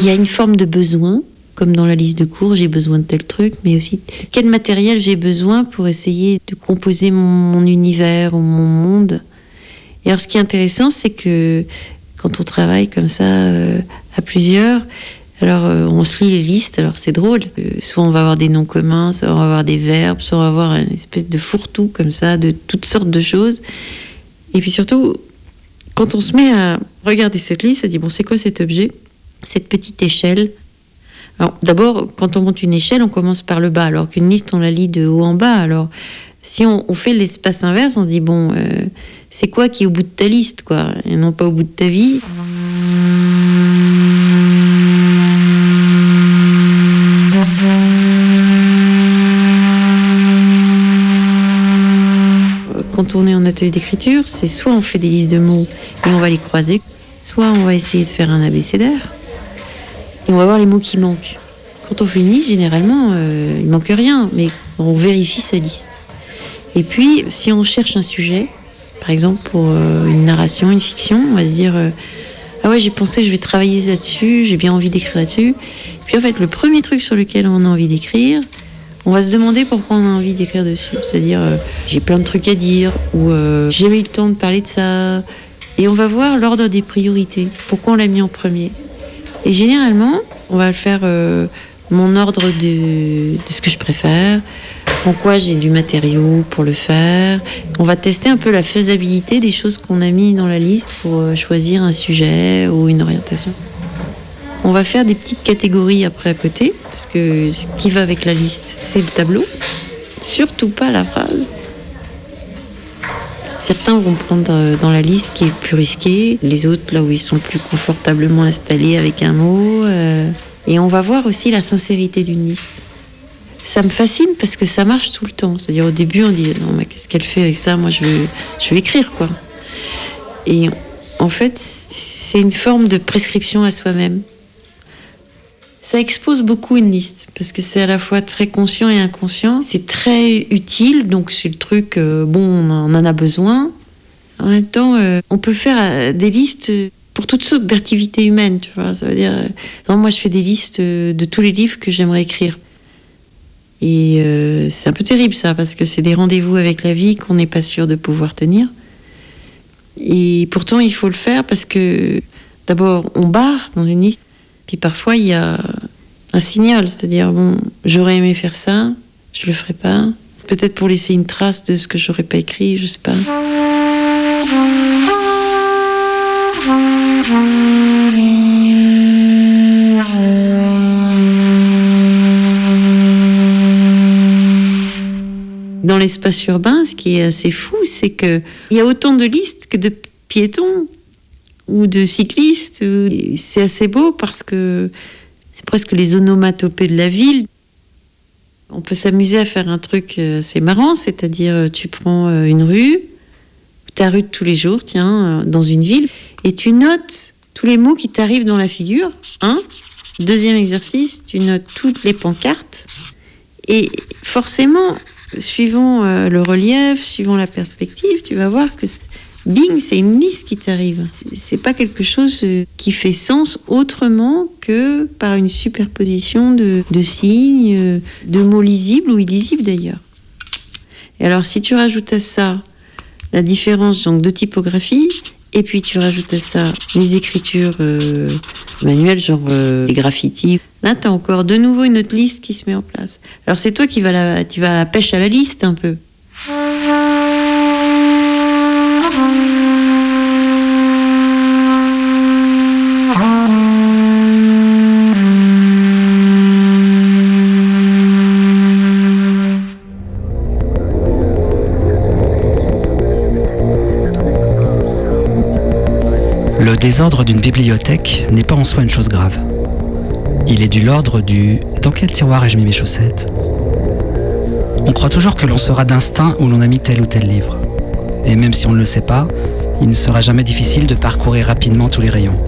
Il y a une forme de besoin, comme dans la liste de cours, j'ai besoin de tel truc, mais aussi quel matériel j'ai besoin pour essayer de composer mon, univers ou mon monde? Et alors ce qui est intéressant, c'est que quand on travaille comme ça euh, à plusieurs, alors euh, on se lit les listes, alors c'est drôle. Euh, soit on va avoir des noms communs, soit on va avoir des verbes, soit on va avoir une espèce de fourre-tout comme ça, de toutes sortes de choses. Et puis surtout, quand on se met à regarder cette liste, on dit bon, c'est quoi cet objet? Cette petite échelle. D'abord, quand on monte une échelle, on commence par le bas, alors qu'une liste, on la lit de haut en bas. Alors si on, on fait l'espace inverse, on se dit bon, euh, c'est quoi qui est au bout de ta liste, quoi, et non pas au bout de ta vie. Quand on est en atelier d'écriture, c'est soit on fait des listes de mots et on va les croiser, soit on va essayer de faire un abécédaire et on va voir les mots qui manquent. Quand on fait une liste, généralement, euh, il manque rien, mais on vérifie sa liste. Et puis, si on cherche un sujet, par exemple pour euh, une narration, une fiction, on va se dire euh, ah ouais j'ai pensé je vais travailler là-dessus, j'ai bien envie d'écrire là-dessus. Puis en fait le premier truc sur lequel on a envie d'écrire, on va se demander pourquoi on a envie d'écrire dessus. C'est-à-dire euh, j'ai plein de trucs à dire ou j'ai eu le temps de parler de ça. Et on va voir l'ordre des priorités. Pourquoi on l'a mis en premier. Et généralement on va faire euh, mon ordre de, de ce que je préfère, en quoi j'ai du matériau pour le faire. On va tester un peu la faisabilité des choses qu'on a mis dans la liste pour euh, choisir un sujet ou une orientation. On va faire des petites catégories après à côté, parce que ce qui va avec la liste, c'est le tableau, surtout pas la phrase. Certains vont prendre euh, dans la liste qui est plus risqué, les autres là où ils sont plus confortablement installés avec un mot. euh, et on va voir aussi la sincérité d'une liste ça me fascine parce que ça marche tout le temps. C'est-à-dire au début, on dit non mais qu'est-ce qu'elle fait avec ça? Moi, je veux, je écrire quoi. Et en fait, c'est une forme de prescription à soi-même. Ça expose beaucoup une liste parce que c'est à la fois très conscient et inconscient. C'est très utile, donc c'est le truc. euh, bon, on en a besoin. En même temps, euh, on peut faire euh, des listes pour toutes sortes d'activités humaines. Tu vois, ça veut dire. moi, je fais des listes de tous les livres que j'aimerais écrire. Et c'est un peu terrible ça, parce que c'est des rendez-vous avec la vie qu'on n'est pas sûr de pouvoir tenir. Et pourtant, il faut le faire parce que d'abord, on barre dans une liste, puis parfois, il y a un signal, c'est-à-dire, bon, j'aurais aimé faire ça, je le ferai pas. Peut-être pour laisser une trace de ce que j'aurais pas écrit, je sais pas. Dans l'espace urbain, ce qui est assez fou, c'est que il y a autant de listes que de piétons ou de cyclistes. C'est assez beau parce que c'est presque les onomatopées de la ville. On peut s'amuser à faire un truc euh, assez marrant, c'est-à-dire euh, tu prends euh, une rue, ta rue de tous les jours, tiens, dans une ville, et tu notes tous les mots qui t'arrivent dans la figure. Un. Deuxième exercice, tu notes toutes les pancartes. Et forcément, suivant le relief, suivant la perspective, tu vas voir que bing, c'est une liste qui t'arrive. C'est- pas quelque chose euh, qui fait sens autrement que par une superposition de, signes, euh, de mots lisibles ou illisibles d'ailleurs. Et alors, si tu rajoutes à ça la différence donc, de typographie, et puis tu rajoutes à ça les écritures euh, manuelles, genre les graffitis, là, tu as encore de nouveau une autre liste qui se met en place. Alors, c'est toi qui vas, tu vas à la pêche à la liste un peu. Désordre d'une bibliothèque n'est pas en soi une chose grave. Il est du l'ordre du dans quel tiroir ai-je mis mes chaussettes? On croit toujours que l'on saura d'instinct où l'on a mis tel ou tel livre. Et même si on ne le sait pas, il ne sera jamais difficile de parcourir rapidement tous les rayons.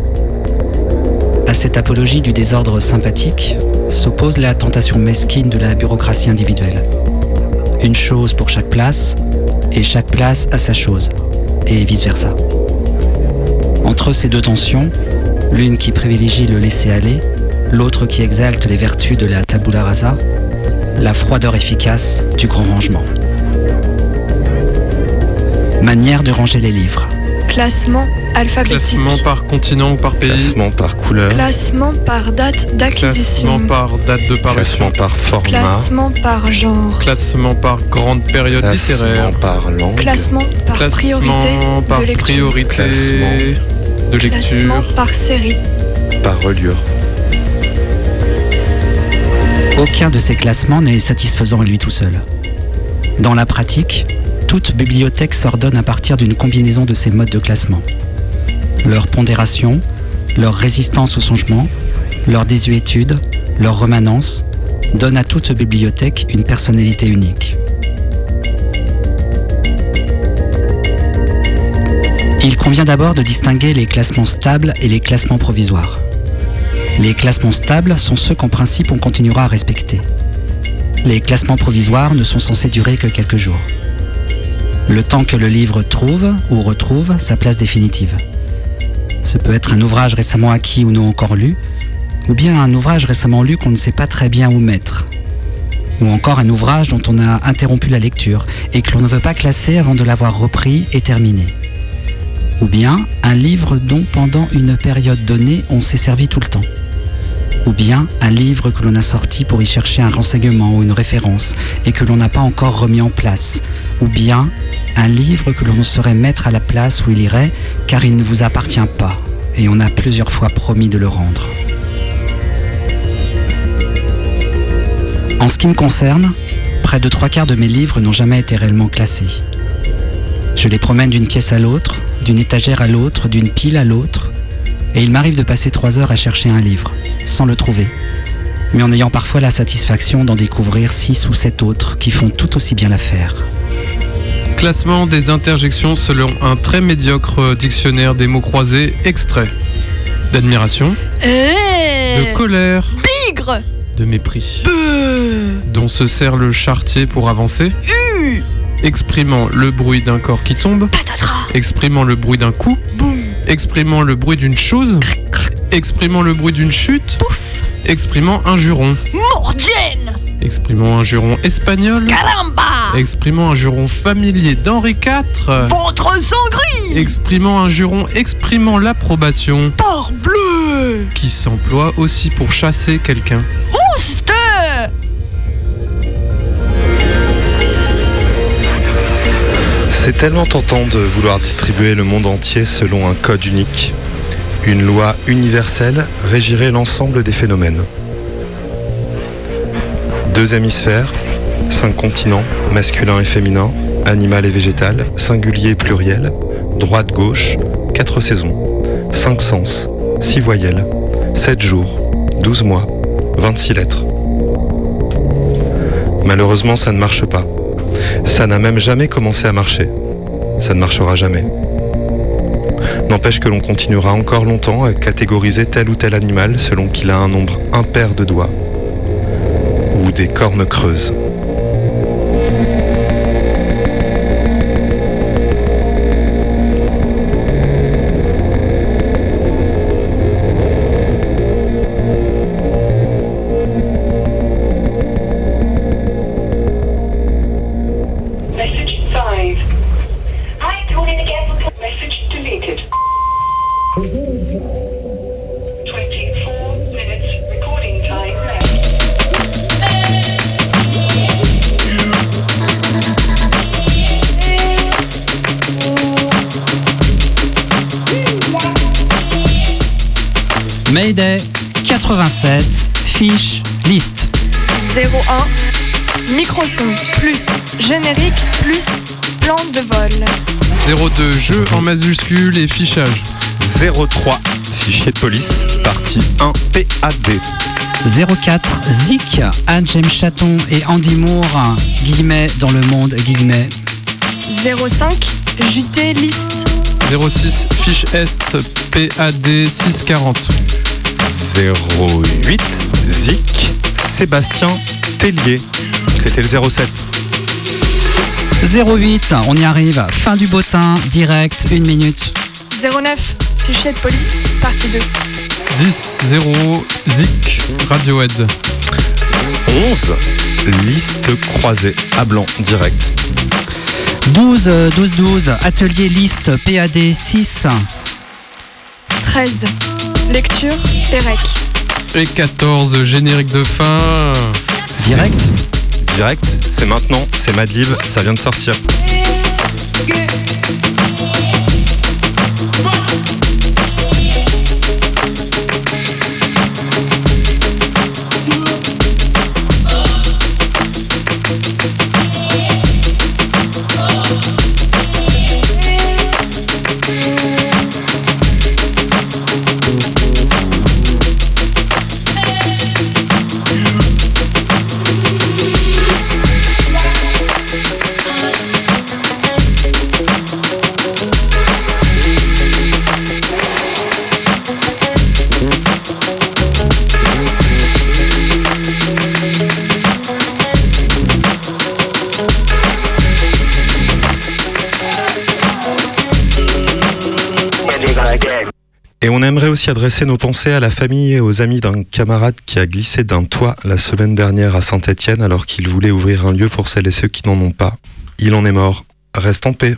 À cette apologie du désordre sympathique s'oppose la tentation mesquine de la bureaucratie individuelle. Une chose pour chaque place, et chaque place a sa chose, et vice-versa. Entre ces deux tensions, l'une qui privilégie le laisser-aller, l'autre qui exalte les vertus de la tabula rasa, la froideur efficace du grand rangement. Manière de ranger les livres. Classement alphabétique. Classement par continent ou par pays. Classement par couleur. Classement par date d'acquisition. Classement par date de parution. Classement par format. Classement par genre. Classement par grande période Classement littéraire. par langue. Classement par Classement priorité par de lecture. priorité Classement. De lecture. par série. Par reliure. Aucun de ces classements n'est satisfaisant à lui tout seul. Dans la pratique, toute bibliothèque s'ordonne à partir d'une combinaison de ces modes de classement. Leur pondération, leur résistance au changement, leur désuétude, leur remanence donnent à toute bibliothèque une personnalité unique. Il convient d'abord de distinguer les classements stables et les classements provisoires. Les classements stables sont ceux qu'en principe on continuera à respecter. Les classements provisoires ne sont censés durer que quelques jours. Le temps que le livre trouve ou retrouve sa place définitive. Ce peut être un ouvrage récemment acquis ou non encore lu, ou bien un ouvrage récemment lu qu'on ne sait pas très bien où mettre. Ou encore un ouvrage dont on a interrompu la lecture et que l'on ne veut pas classer avant de l'avoir repris et terminé. Ou bien un livre dont pendant une période donnée on s'est servi tout le temps. Ou bien un livre que l'on a sorti pour y chercher un renseignement ou une référence et que l'on n'a pas encore remis en place. Ou bien un livre que l'on saurait mettre à la place où il irait car il ne vous appartient pas et on a plusieurs fois promis de le rendre. En ce qui me concerne, près de trois quarts de mes livres n'ont jamais été réellement classés. Je les promène d'une pièce à l'autre, d'une étagère à l'autre, d'une pile à l'autre, et il m'arrive de passer trois heures à chercher un livre, sans le trouver, mais en ayant parfois la satisfaction d'en découvrir six ou sept autres qui font tout aussi bien l'affaire. Classement des interjections selon un très médiocre dictionnaire des mots croisés extrait. D'admiration, Eh de colère, Bigre de mépris, Beuh dont se sert le chartier pour avancer, U exprimant le bruit d'un corps qui tombe, exprimant le bruit d'un coup, exprimant le bruit d'une chose, exprimant le bruit d'une chute, exprimant un juron, Mordienne. Exprimant un juron espagnol, Caramba. Exprimant un juron familier d'Henri IV, Votre sang gris. Exprimant un juron exprimant l'approbation, Parbleu qui s'emploie aussi pour chasser quelqu'un. C'est tellement tentant de vouloir distribuer le monde entier selon un code unique. Une loi universelle régirait l'ensemble des phénomènes. Deux hémisphères, cinq continents, masculin et féminin, animal et végétal, singulier et pluriel, droite-gauche, quatre saisons, cinq sens, six voyelles, sept jours, douze mois, 26 lettres. Malheureusement, ça ne marche pas. Ça n'a même jamais commencé à marcher. Ça ne marchera jamais. N'empêche que l'on continuera encore longtemps à catégoriser tel ou tel animal selon qu'il a un nombre impair de doigts ou des cornes creuses. 02, jeu en majuscule et fichage. 03, fichier de police, partie 1 PAD. 04, Zik, Anne James Chaton et Andy Moore, guillemets, dans le monde, guillemets. 05, JT liste. 06, fiche Est, PAD 640. 08, Zik, Sébastien Tellier. C'était le 07. 08, on y arrive, fin du bottin, direct, une minute. 09, fichier de police, partie 2. 10, 0, Zik, Radiohead. 11, liste croisée, à blanc, direct. 12, 12, 12, atelier liste, PAD 6. 13, lecture, Pérec. Et 14, générique de fin. Direct C'est maintenant, c'est Madlib, ça vient de sortir. Aimerait aussi adresser nos pensées à la famille et aux amis d'un camarade qui a glissé d'un toit la semaine dernière à Saint-Étienne alors qu'il voulait ouvrir un lieu pour celles et ceux qui n'en ont pas. Il en est mort. Reste en paix.